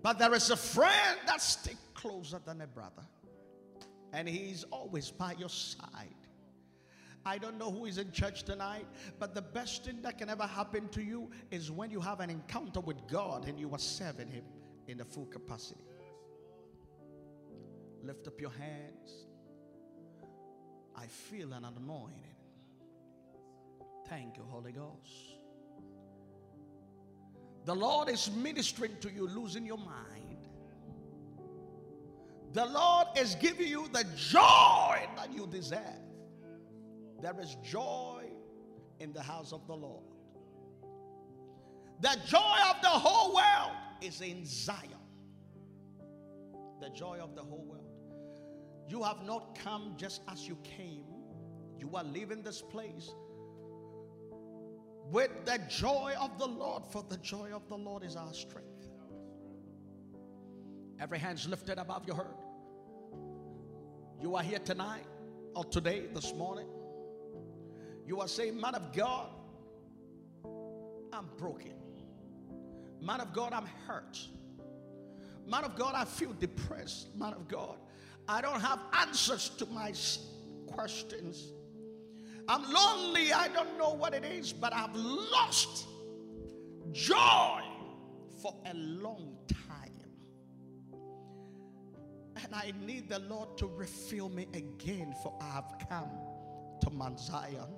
But there is a friend that sticks closer than a brother, and he is always by your side. I don't know who is in church tonight, but the best thing that can ever happen to you is when you have an encounter with God and you are serving Him in the full capacity. Lift up your hands. I feel an anointing. Thank you, Holy Ghost. The Lord is ministering to you, losing your mind. The Lord is giving you the joy that you deserve. There is joy in the house of the Lord. The joy of the whole world is in Zion. The joy of the whole world. You have not come just as you came. You are leaving this place with the joy of the Lord, for the joy of the Lord is our strength. Every hand's lifted above your head. You are here tonight or today, this morning. You are saying, Man of God, I'm broken. Man of God, I'm hurt. Man of God, I feel depressed. Man of God, I don't have answers to my questions. I'm lonely. I don't know what it is, but I've lost joy for a long time. And I need the Lord to refill me again, for I have come to Mount Zion.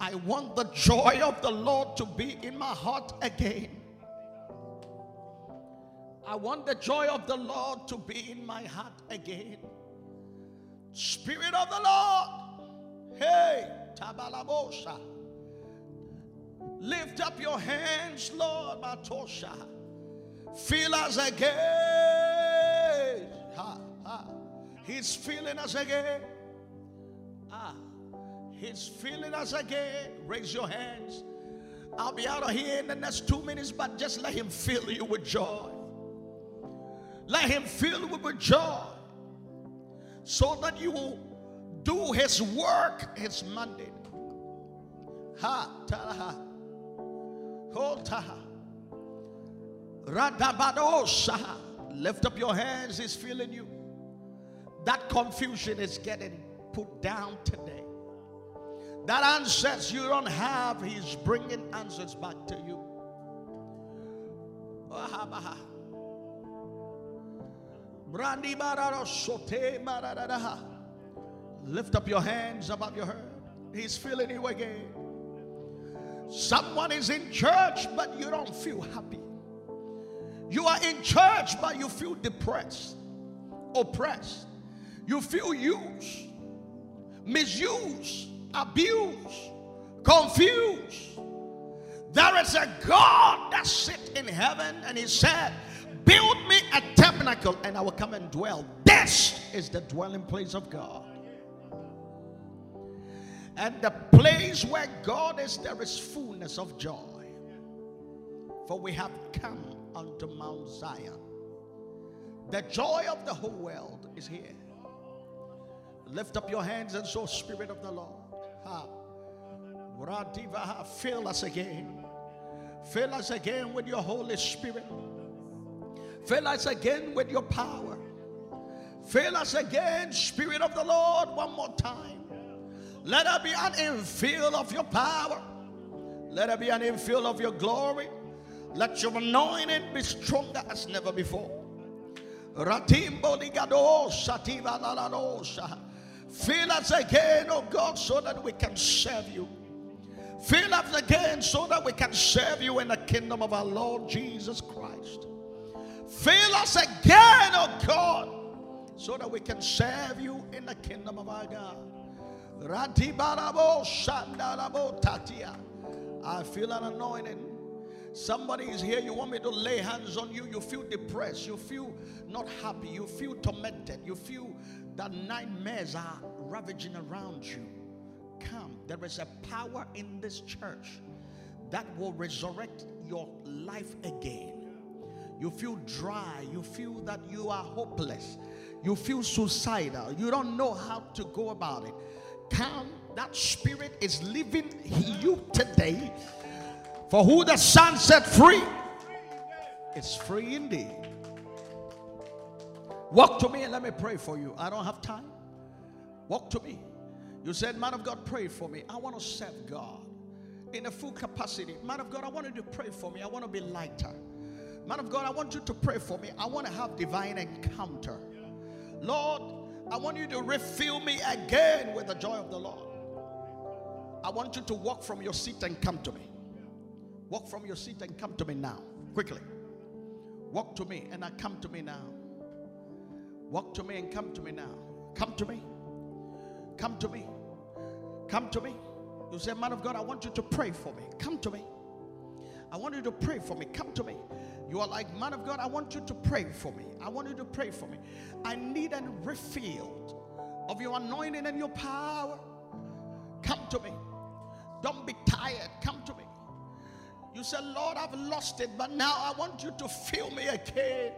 I want the joy of the Lord to be in my heart again. I want the joy of the Lord to be in my heart again. Spirit of the Lord, hey, Tabalabosha. Lift up your hands, Lord, Matosha. Feel us again. Ha, ha. He's feeling us again. Ah. He's feeling us again. Raise your hands. I'll be out of here in the next two minutes, but just let Him fill you with joy. Let Him fill you with joy so that you will do His work, His mandate. Ha, talaha. Ho, taha. Radabadosha. Lift up your hands, He's filling you. That confusion is getting put down today. That answers you don't have, He's bringing answers back to you. Lift up your hands above your head. He's feeling you again. Someone is in church, but you don't feel happy. You are in church, but you feel depressed, oppressed. You feel used, misused abused, confused. There is a God that sits in heaven and he said, Build me tabernacle and I will come and dwell. This is the dwelling place of God. And the place where God is, there is fullness of joy. For we have come unto Mount Zion. The joy of the whole world is here. Lift up your hands and so, Spirit of the Lord. Fill us again. Fill us again with your Holy Spirit. Fill us again with your power. Fill us again, Spirit of the Lord, one more time. Let there be an infill of your power. Let there be an infill of your glory. Let your anointing be stronger as never before. Ratimbo sativa la Fill us again, oh God, so that we can serve you. Fill us again so that we can serve you in the kingdom of our Lord Jesus Christ. Fill us again, oh God, so that we can serve you in the kingdom of our God. I feel an anointing. Somebody is here, you want me to lay hands on you. You feel depressed, you feel not happy, you feel tormented, you feel that nightmares are ravaging around you. Come, there is a power in this church that will resurrect your life again. You feel dry. You feel that you are hopeless. You feel suicidal. You don't know how to go about it. Come, that spirit is living in you today. For who the Son set free is free indeed. Walk to me and let me pray for you. I don't have time. Walk to me. You said, Man of God, pray for me. I want to serve God in a full capacity. Man of God, I want you to pray for me. I want to be lighter. Man of God, I want you to pray for me. I want to have divine encounter. Lord, I want you to refill me again with the joy of the Lord. I want you to walk from your seat and come to me. Walk from your seat and come to me now. Quickly. Walk to me and I come to me now. Walk to me and come to me now. Come to me. Come to me. Come to me. You say, Man of God, I want you to pray for me. Come to me. I want you to pray for me. Come to me. You are like, Man of God, I want you to pray for me. I want you to pray for me. I need a refill of your anointing and your power. Come to me. Don't be tired. Come to me. You said, Lord, I've lost it, but now I want you to fill me again.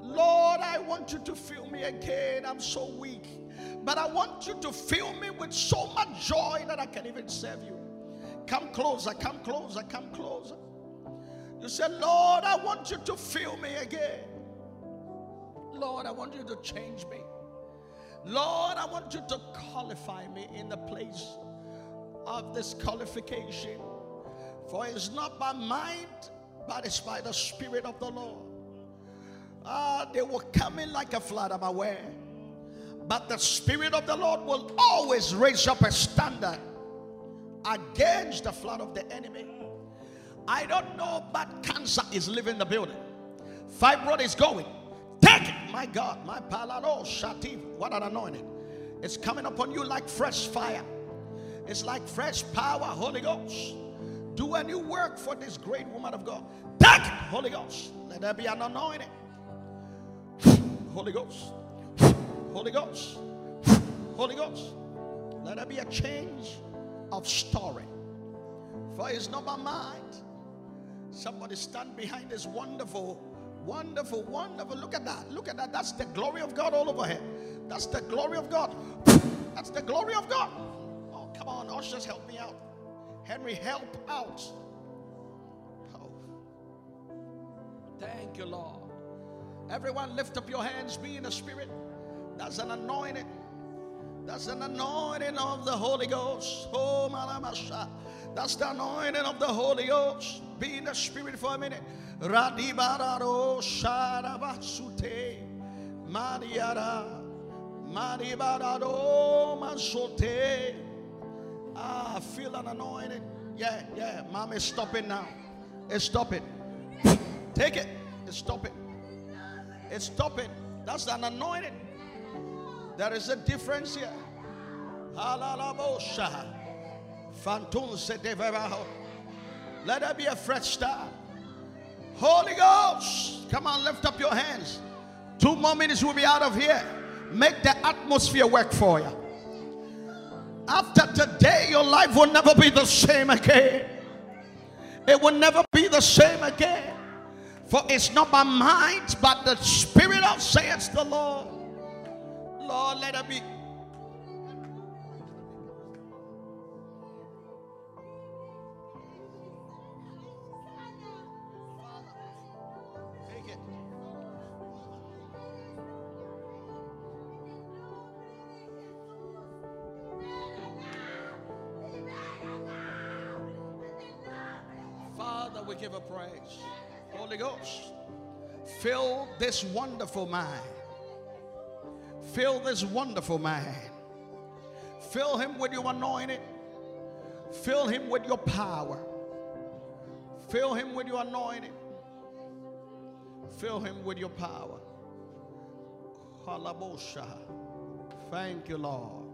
Lord, I want you to fill me again. I'm so weak. But I want you to fill me with so much joy that I can even serve you. Come closer, come closer, come closer. You said, Lord, I want you to fill me again. Lord, I want you to change me. Lord, I want you to qualify me in the place of this qualification. For it's not by mind, but it's by the Spirit of the Lord. Ah, they will come in like a flood, I'm aware. But the Spirit of the Lord will always raise up a standard against the flood of the enemy. I don't know, but cancer is leaving the building. Fibroid is going. Take it, my God, my palado shativ. What an anointing! It's coming upon you like fresh fire. It's like fresh power, Holy Ghost. Do a new work for this great woman of God. Take it, Holy Ghost. Let there be an anointing. Holy Ghost. Holy Ghost. Holy Ghost. Let there be a change of story. For it's not my mind. Somebody stand behind this wonderful, wonderful, wonderful. Look at that. Look at that. That's the glory of God all over here. That's the glory of God. That's the glory of God. Oh, come on. Ushers, help me out. Henry, help out. Oh. Thank you, Lord. Everyone, lift up your hands, be in the spirit. That's an anointing. That's an anointing of the Holy Ghost. Oh, Malamasha. That's the anointing of the Holy Ghost. Be in the spirit for a minute. Radibararo Sharabasute. Mariara. Maribararo Masote. Ah, feel an anointing. Yeah, yeah. Mom is stopping now. It's stopping. Take it. It's stopping. It's stopping. That's an anointing. There is a difference here. Halalabosha. Let there be a fresh start. Holy Ghost. Come on, lift up your hands. Two more minutes, we'll be out of here. Make the atmosphere work for you. After today, your life will never be the same again. It will never be the same again. For it's not by might, but the Spirit of says the Lord. Lord, let it be. This wonderful mind. Fill this wonderful man. Fill him with your anointing. Fill him with your power. Fill him with your anointing. Fill him with your power. Halabosha. Thank you, Lord.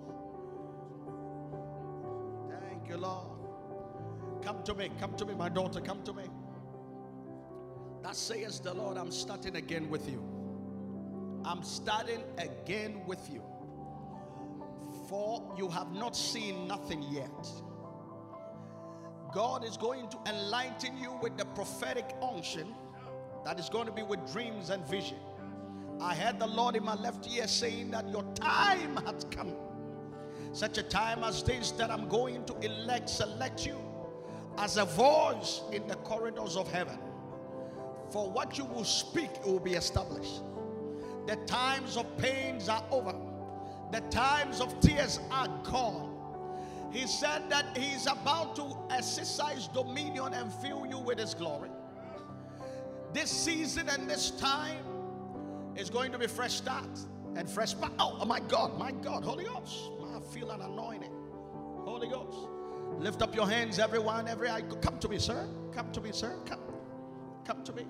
Thank you, Lord. Come to me. Come to me, my daughter. Come to me. That says the Lord, I'm starting again with you. I'm starting again with you. For you have not seen nothing yet. God is going to enlighten you with the prophetic unction that is going to be with dreams and vision. I heard the Lord in my left ear saying that your time has come. Such a time as this that I'm going to elect, select you as a voice in the corridors of heaven. For what you will speak, it will be established. The times of pains are over. The times of tears are gone. He said that he's about to exercise dominion and fill you with his glory. This season and this time is going to be fresh start and fresh power. Oh, oh, my God, my God, Holy Ghost. I feel an anointing. Holy Ghost. Lift up your hands, everyone, every eye. Come to me, sir. Come to me, sir. Come. Come to me.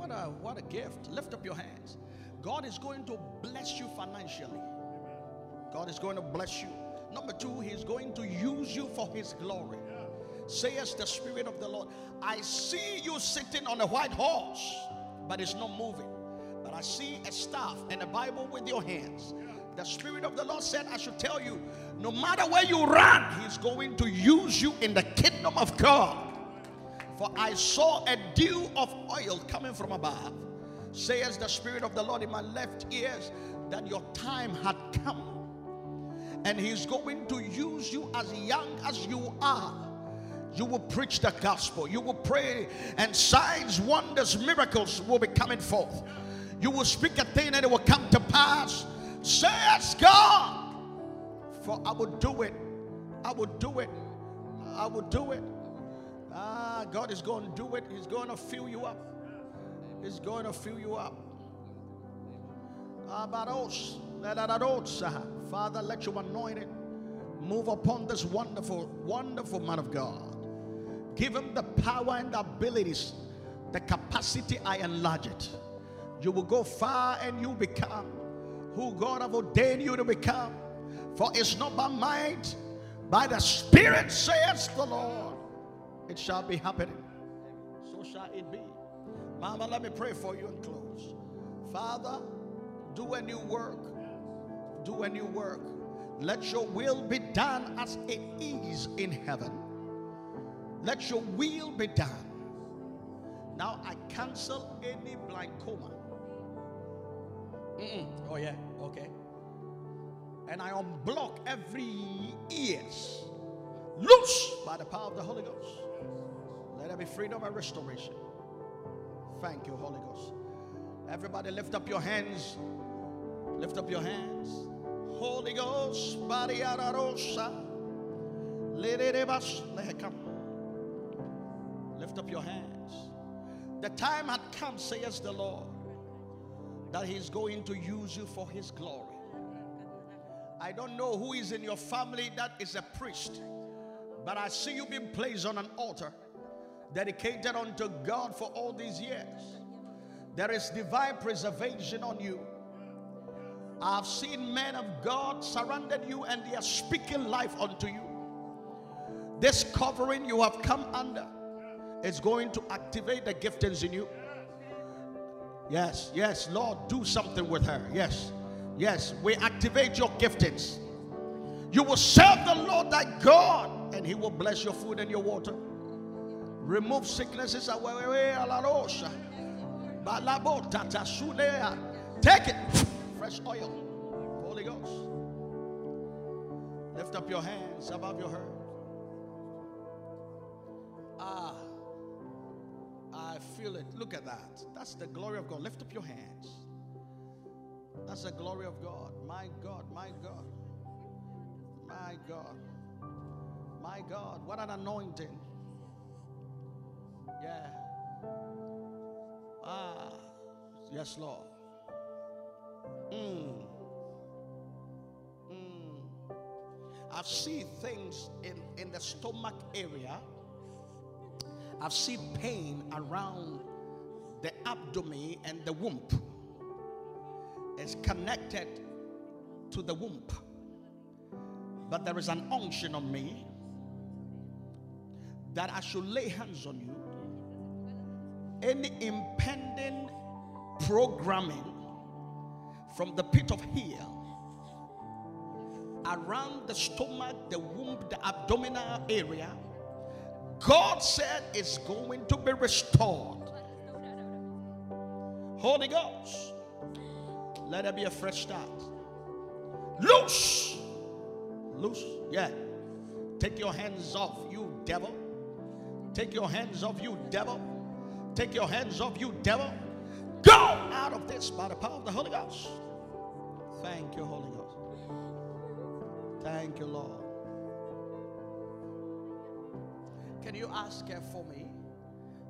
What a what a gift. Lift up your hands. God is going to bless you financially. God is going to bless you. Number two, He's going to use you for His glory. Say as the Spirit of the Lord. I see you sitting on a white horse, but it's not moving. But I see a staff and a Bible with your hands. The Spirit of the Lord said, I should tell you, no matter where you run, He's going to use you in the kingdom of God. For I saw a dew of oil coming from above. Says the Spirit of the Lord in my left ears that your time had come. And He's going to use you as young as you are. You will preach the gospel. You will pray, and signs, wonders, miracles will be coming forth. You will speak a thing and it will come to pass. Says God, for I will do it. I will do it. I will do it. God is going to do it. He's going to fill you up. He's going to fill you up. Father, let your anointing move upon this wonderful, wonderful man of God. Give him the power and the abilities, the capacity, I enlarge it. You will go far and you become who God have ordained you to become. For it's not by might, by the Spirit, says the Lord. It shall be happening. So shall it be. Mama, let me pray for you and close. Father, do a new work. Do a new work. Let your will be done as it is in heaven. Let your will be done. Now I cancel any glaucoma. Mm-mm. Oh, yeah, okay. And I unblock every ears. Loose by the power of the Holy Ghost. Let there be freedom and restoration. Thank you, Holy Ghost. Everybody lift up your hands. Lift up your hands. Holy Ghost, Bariararosa. Come. Lift up your hands. The time had come, says the Lord, that He's going to use you for His glory. I don't know who is in your family that is a priest, but I see you being placed on an altar dedicated unto God for all these years. There is divine preservation on you. I've seen men of God surrounded you and they are speaking life unto you. This covering you have come under is going to activate the giftings in you. Yes, yes, Lord, do something with her. Yes, yes, we activate your giftings. You will serve the Lord thy God, and He will bless your food and your water. Remove sicknesses away. Take it. Fresh oil. Holy Ghost. Lift up your hands above your head. Ah. I feel it. Look at that. That's the glory of God. Lift up your hands. That's the glory of God. My God, my God. My God. My God. What an anointing. Yeah. Ah. Yes, Lord. Mm. Mm. I see things in, in the stomach area I've seen pain around the abdomen and the womb. It's connected to the womb. But there is an unction on me that I should lay hands on you. Any impending programming from the pit of hell around the stomach, the womb, the abdominal area God said it's going to be restored. Holy Ghost, let there be a fresh start. Loose, loose, yeah. Take your hands off, you devil. Take your hands off, you devil. Take your hands off, you devil. Go out of this by the power of the Holy Ghost. Thank you, Holy Ghost. Thank you, Lord. Can you ask her for me?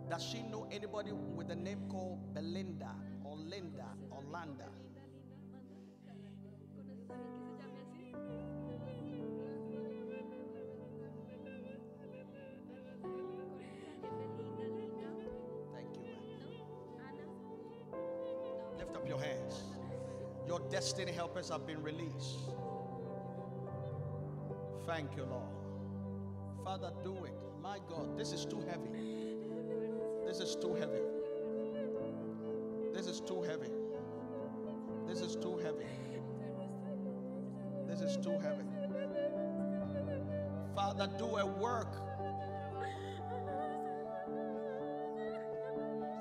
Does she know anybody with a name called Belinda or Linda or Landa? Your destiny helpers have been released. Thank you, Lord. Father, do it. My God, this is too heavy. This is too heavy. This is too heavy. This is too heavy. This is too heavy. Father, do a work.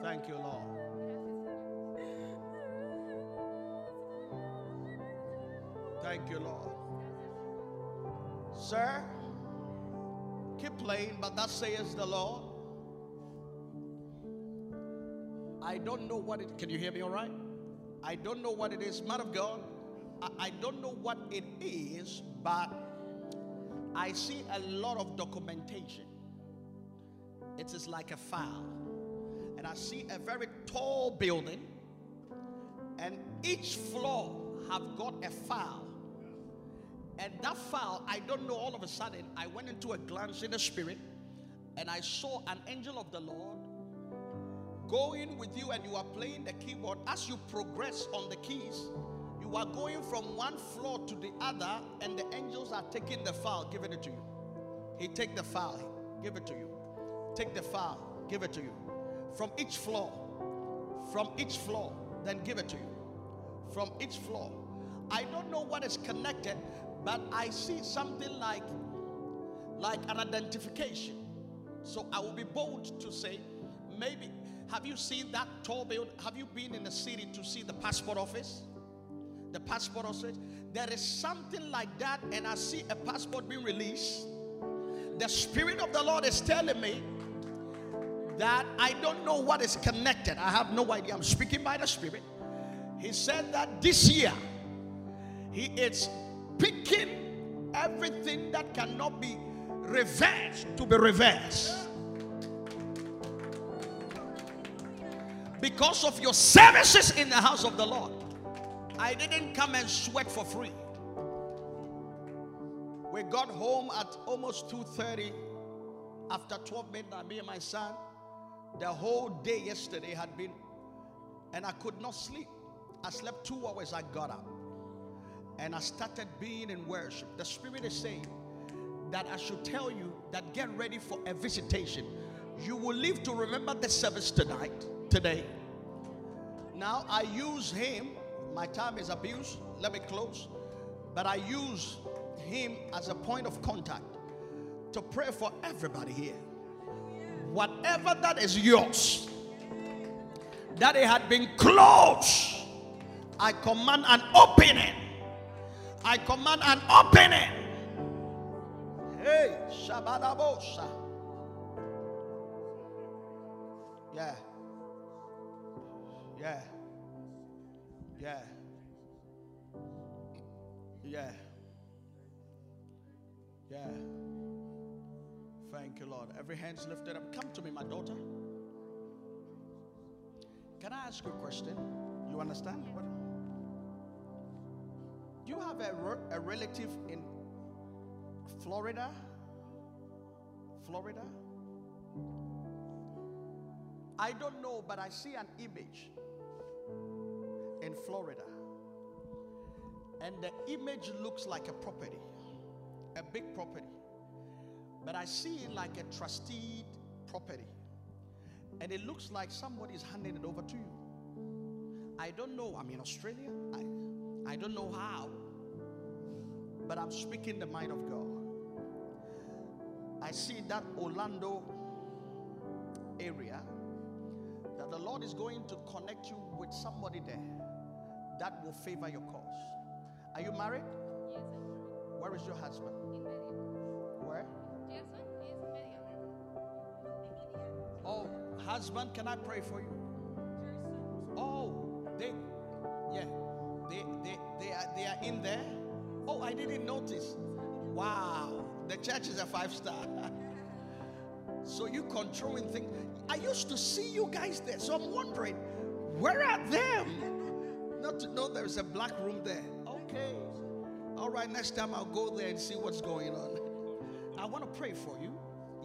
Thank you, Lord. Thank you, Lord. Sir, keep playing, but that says the Lord. I don't know what it can you hear me all right? I don't know what it is, man of God. I, I don't know what it is, but I see a lot of documentation. It is like a file. And I see a very tall building, and each floor have got a file. And that file, I don't know, all of a sudden, I went into a glance in the spirit and I saw an angel of the Lord going with you and you are playing the keyboard. As you progress on the keys, you are going from one floor to the other and the angels are taking the file, giving it to you. He take the file, give it to you. Take the file, give it to you. From each floor, from each floor, then give it to you. From each floor. I don't know what is connected, but I see something like like an identification. So I will be bold to say, maybe have you seen that tall building? Have you been in the city to see the passport office? The passport office. There is something like that, and I see a passport being released. The Spirit of the Lord is telling me that I don't know what is connected. I have no idea. I'm speaking by the Spirit. He said that this year he is picking everything that cannot be reversed to be reversed. Because of your services in the house of the Lord, I didn't come and sweat for free. We got home at almost 2:30 after 12 midnight, me and my son. The whole day yesterday had been, and I could not sleep. I slept two hours, I got up. And I started being in worship. The Spirit is saying that I should tell you that get ready for a visitation. You will live to remember the service tonight, today. Now I use him, my time is abused. Let me close. But I use him as a point of contact to pray for everybody here. Whatever that is yours, that it had been closed, I command an opening. I command an opening. Hey, Shabadabosa. Yeah. Yeah. Yeah. Yeah. Yeah. Thank you, Lord. Every hand's lifted up. Come to me, my daughter. Can I ask you a question? You understand? What? Do you have a, a relative in Florida? Florida? I don't know, but I see an image in Florida. And the image looks like a property, a big property. But I see it like a trustee property. And it looks like somebody's handing it over to you. I don't know. I'm in Australia. I, I don't know how. But I'm speaking the mind of God. I see that Orlando area that the Lord is going to connect you with somebody there that will favor your cause. Are you married? Yes, I'm married. Where is your husband? In Media. Where? Yes, sir. Is in Media. Oh, husband, can I pray for you? I didn't notice. Wow, the church is a five star. so you controlling things. I used to see you guys there, so I'm wondering, where are them? Not to know there's a black room there. Okay. All right, next time I'll go there and see what's going on. I want to pray for you.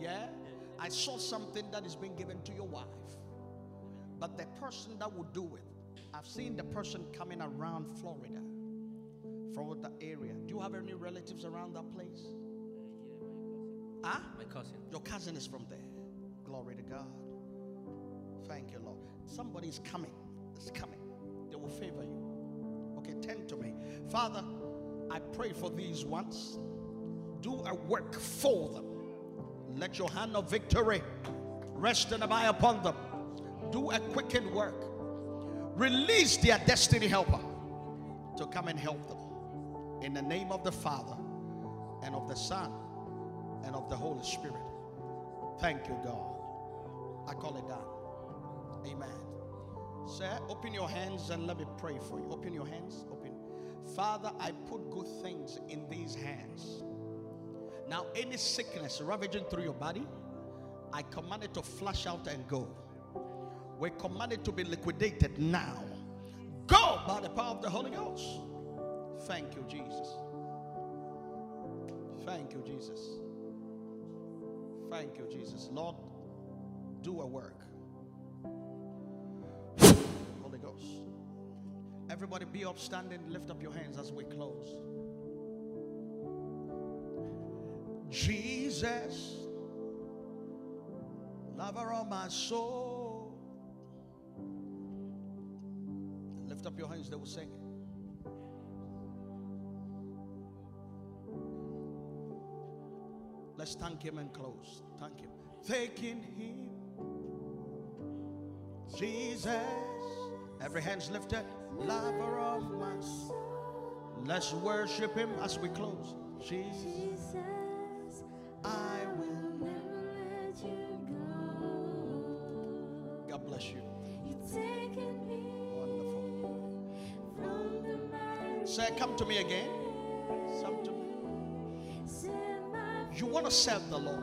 Yeah? I saw something that is being given to your wife. But the person that will do it, I've seen the person coming around Florida, from the area. Do you have any relatives around that place? Uh, huh? My cousin. Your cousin is from there. Glory to God. Thank you, Lord. Somebody's coming. It's coming. They will favor you. Okay, tend to me. Father, I pray for these ones. Do a work for them. Let your hand of victory rest and abide upon them. Do a quickened work. Release their destiny helper to come and help them. In the name of the Father and of the Son and of the Holy Spirit. Thank you, God. I call it done. Amen. Sir, open your hands and let me pray for you. Open your hands. Open. Father, I put good things in these hands. Now, any sickness ravaging through your body, I command it to flush out and go. We command it to be liquidated now. Go by the power of the Holy Ghost. Thank you, Jesus. Thank you, Jesus. Thank you, Jesus. Lord, do a work. Holy Ghost. Everybody be upstanding. Lift up your hands as we close. Jesus, lover of my soul. Lift up your hands, they will sing it. Let's thank him and close. Thank him. Thanking him. Jesus. Every hand's lifted. Lover of my soul. Let's worship him as we close. Jesus. Jesus, I will. never let you go. God bless you. You've taken me Wonderful. from the miry Say, come to me again. To serve the Lord.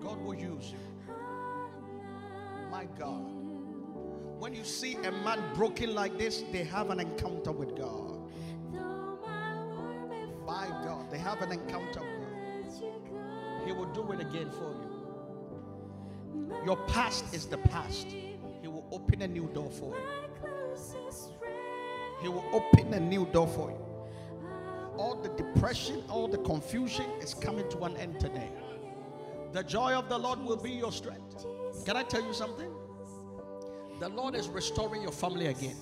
God will use you. My God. When you see a man broken like this, they have an encounter with God. My God, they have an encounter with God. He will do it again for you. Your past is the past. He will open a new door for you. He will open a new door for you. Depression, all the confusion is coming to an end today. The joy of the Lord will be your strength. Can I tell you something? The Lord is restoring your family again.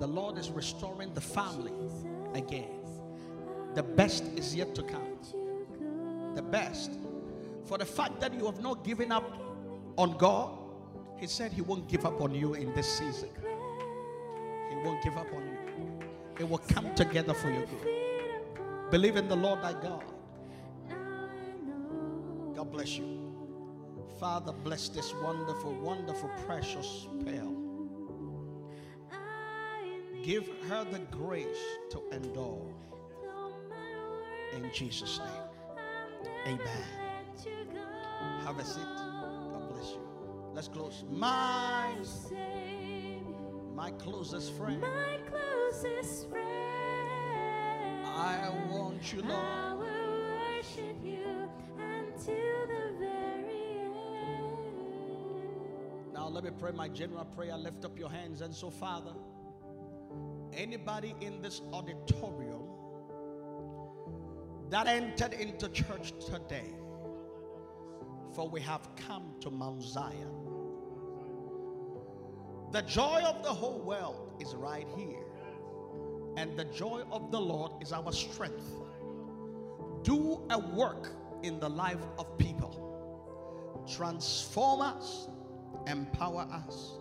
The Lord is restoring the family again. The best is yet to come. The best. For the fact that you have not given up on God, He said He won't give up on you in this season. He won't give up on you. It will come together for your good. Believe in the Lord thy God. God bless you. Father, bless this wonderful, wonderful, precious pearl. Give her the grace to endure. In Jesus' name. Amen. Have a seat. God bless you. Let's close. My, my closest friend. I want you, I will worship you until the very end. Now let me pray my general prayer. Lift up your hands. And so, Father, anybody in this auditorium that entered into church today, for we have come to Mount Zion. The joy of the whole world is right here, and the joy of the Lord is our strength. do a work in the life of people, transform us, empower us,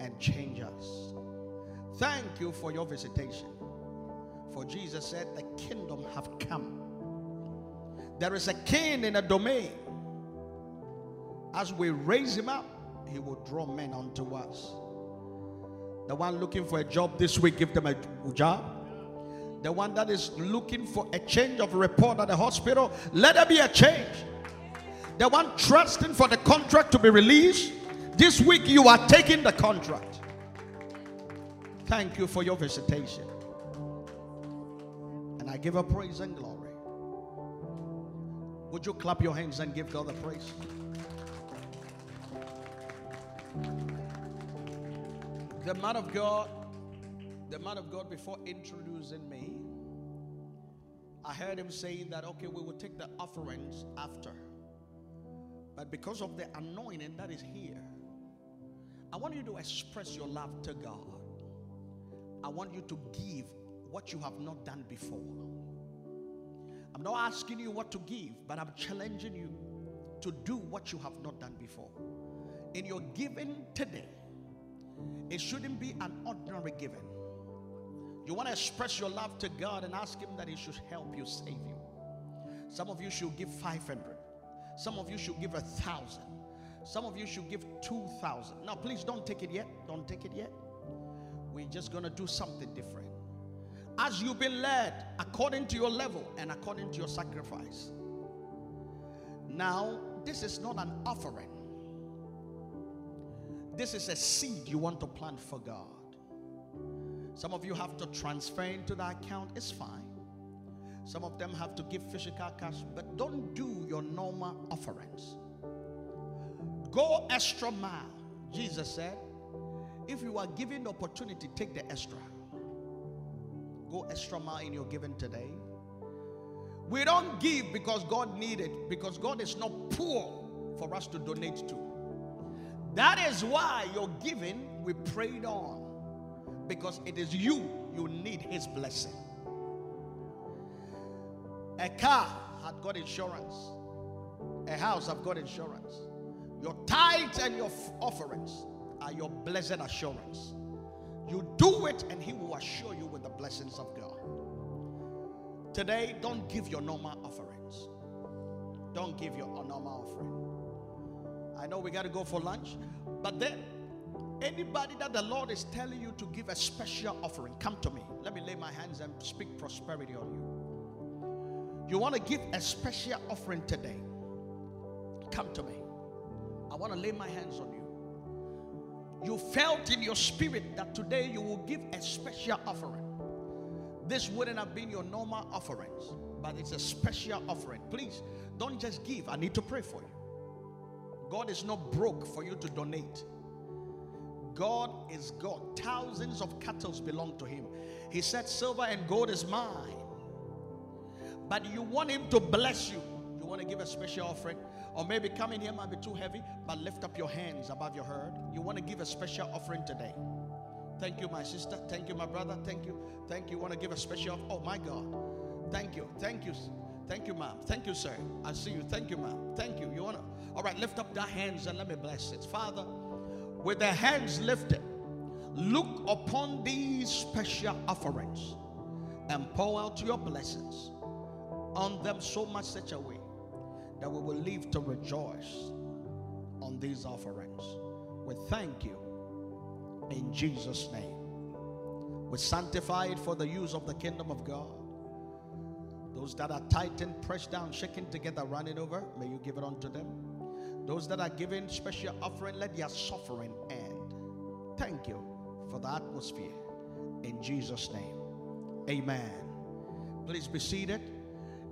and change us. Thank you for your visitation. For Jesus said, The kingdom have come. There is a king in a domain. As we raise him up, he will draw men unto us. The one looking for a job this week, give them a job. The one that is looking for a change of report at the hospital, let there be a change. The one trusting for the contract to be released, this week you are taking the contract. Thank you for your visitation. And I give a praise and glory. Would you clap your hands and give God the praise? The man of God, the man of God, before introducing me, I heard him saying that, okay, we will take the offerings after. But because of the anointing that is here, I want you to express your love to God. I want you to give what you have not done before. I'm not asking you what to give, but I'm challenging you to do what you have not done before. In your giving today, it shouldn't be an ordinary giving. You want to express your love to God and ask Him that He should help you, save you. Some of you should give 500. Some of you should give a thousand. Some of you should give 2,000. Now, please don't take it yet. Don't take it yet. We're just going to do something different. As you've been led according to your level and according to your sacrifice. Now, this is not an offering. This is a seed you want to plant for God. Some of you have to transfer into the account, it's fine. Some of them have to give physical cash, but don't do your normal offerings. Go extra mile. Jesus said, if you are given the opportunity, take the extra. Go extra mile in your giving today. We don't give because God needed, because God is not poor for us to donate to. That is why your giving we prayed on. Because it is you, you need his blessing. A car had got insurance. A house have got insurance. Your tithes and your offerings are your blessed assurance. You do it, and He will assure you with the blessings of God. Today, don't give your normal offerings. Don't give your normal offering. I know we got to go for lunch, but then anybody that the Lord is telling you to give a special offering, come to me. Let me lay my hands and speak prosperity on you. You want to give a special offering today? Come to me. I want to lay my hands on you. You felt in your spirit that today you will give a special offering. This wouldn't have been your normal offerings, but it's a special offering. Please don't just give. I need to pray for you. God is not broke for you to donate. God is God. Thousands of cattle belong to Him. He said, Silver and gold is mine. But you want Him to bless you. You want to give a special offering? Or maybe coming here might be too heavy, but lift up your hands above your head. You want to give a special offering today. Thank you, my sister. Thank you, my brother. Thank you. Thank you. Want to give a special? Oh my God. Thank you. Thank you. Thank you, ma'am. Thank you, sir. I see you. Thank you, ma'am. Thank you. You want to? All right, lift up your hands and let me bless it. Father, with their hands lifted, look upon these special offerings and pour out your blessings on them so much such a way that we will live to rejoice on these offerings. We thank you in Jesus' name. We sanctify it for the use of the kingdom of God. Those that are tightened, pressed down, shaken together, running over, may you give it unto them. Those that are giving special offering, let their suffering end. Thank you for the atmosphere. In Jesus' name. Amen. Please be seated.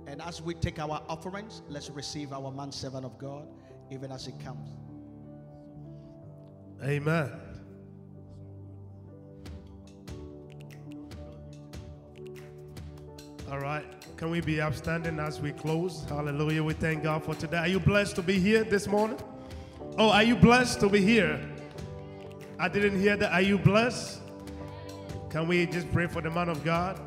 And as we take our offerings, let's receive our man servant of God, even as he comes. Amen. All right. Can we be upstanding as we close? Hallelujah. We thank God for today. Are you blessed to be here this morning? Oh, are you blessed to be here? I didn't hear that. Are you blessed? Can we just pray for the man of God?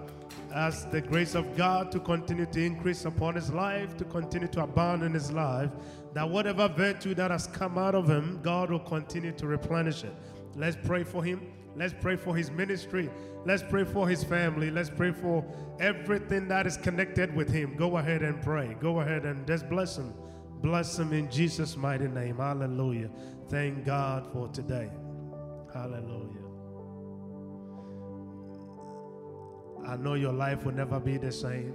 ask the grace of God to continue to increase upon his life, to continue to abound in his life, that whatever virtue that has come out of him, God will continue to replenish it. Let's pray for him. Let's pray for his ministry. Let's pray for his family. Let's pray for everything that is connected with him. Go ahead and pray. Go ahead and just bless him. Bless him in Jesus' mighty name. Hallelujah. Thank God for today. Hallelujah. I know your life will never be the same.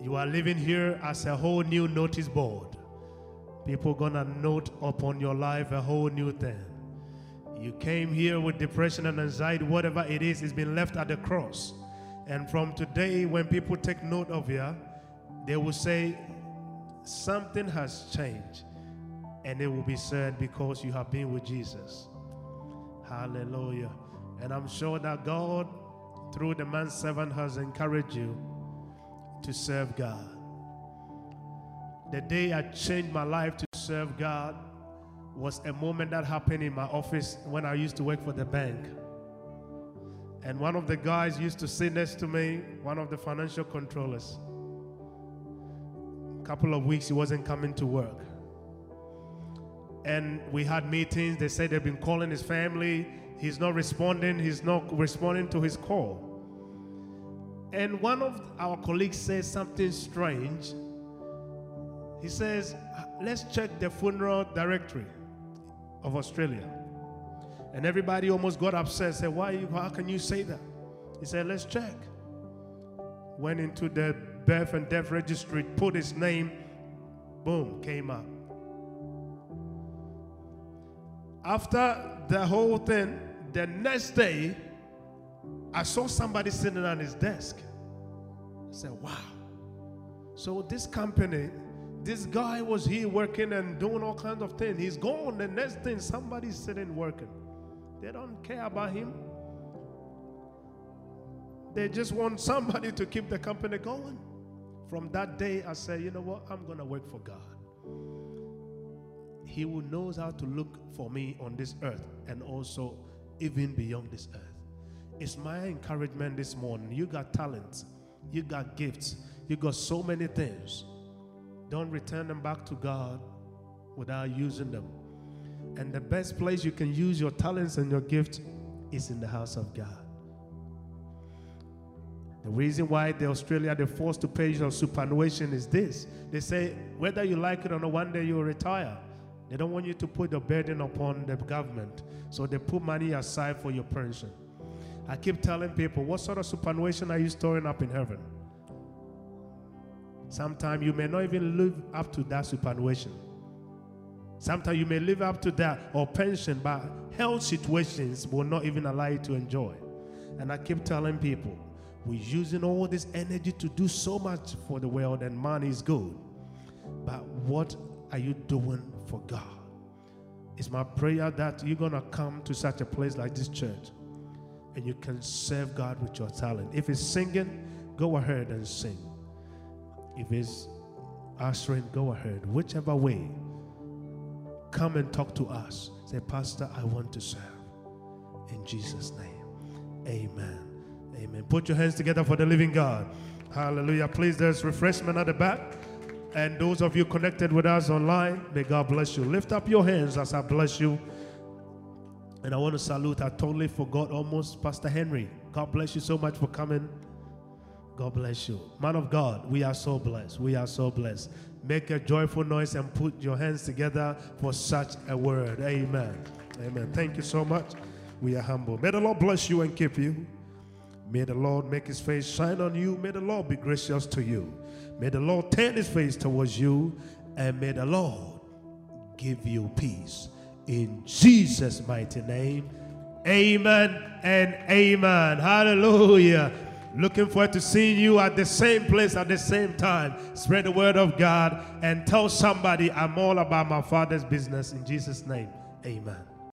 You are living here as a whole new notice board. People gonna note upon your life a whole new thing. You came here with depression and anxiety, whatever it is, it's been left at the cross. And from today, when people take note of you, they will say, Something has changed. And it will be said, Because you have been with Jesus. Hallelujah. And I'm sure that God, through the man servant, has encouraged you to serve God. The day I changed my life to serve God was a moment that happened in my office when I used to work for the bank. And one of the guys used to sit next to me, one of the financial controllers. A couple of weeks he wasn't coming to work. And we had meetings. They said they've been calling his family. He's not responding. He's not responding to his call. And one of our colleagues says something strange. He says, Let's check the funeral directory of Australia. And everybody almost got upset, said, Why you, how can you say that? He said, Let's check. Went into the birth and death registry, put his name, boom, came up. After the whole thing, the next day, I saw somebody sitting on his desk. I said, Wow. So this company, this guy was here working and doing all kinds of things. He's gone. The next thing, somebody's sitting working. They don't care about him. They just want somebody to keep the company going. From that day, I said, you know what? I'm going to work for God. He who knows how to look for me on this earth and also even beyond this earth. It's my encouragement this morning. You got talents, you got gifts, you got so many things. Don't return them back to God without using them. And the best place you can use your talents and your gifts is in the house of God. The reason why the Australia they're forced to pay your superannuation is this. They say whether you like it or not, one day you'll retire. They don't want you to put the burden upon the government. So they put money aside for your pension. I keep telling people, what sort of superannuation are you storing up in heaven? Sometimes you may not even live up to that superannuation. Sometimes you may live up to that or pension, but health situations will not even allow you to enjoy. And I keep telling people, we're using all this energy to do so much for the world, and money is good. But what are you doing for God? It's my prayer that you're going to come to such a place like this church and you can serve God with your talent. If it's singing, go ahead and sing. If it's ushering, go ahead. Whichever way, come and talk to us. Say, Pastor, I want to serve. In Jesus' name, amen. Amen. Put your hands together for the living God. Hallelujah. Please, there's refreshment at the back. And those of you connected with us online, may God bless you. Lift up your hands as I bless you. And I want to salute, I totally forgot almost Pastor Henry. God bless you so much for coming. God bless you. Man of God, we are so blessed. We are so blessed. Make a joyful noise and put your hands together for such a word. Amen. Amen. Thank you so much. We are humble. May the Lord bless you and keep you. May the Lord make his face shine on you. May the Lord be gracious to you. May the Lord turn his face towards you. And may the Lord give you peace. In Jesus' mighty name. Amen and amen. Hallelujah. Looking forward to seeing you at the same place at the same time. Spread the word of God and tell somebody I'm all about my father's business in Jesus' name. Amen.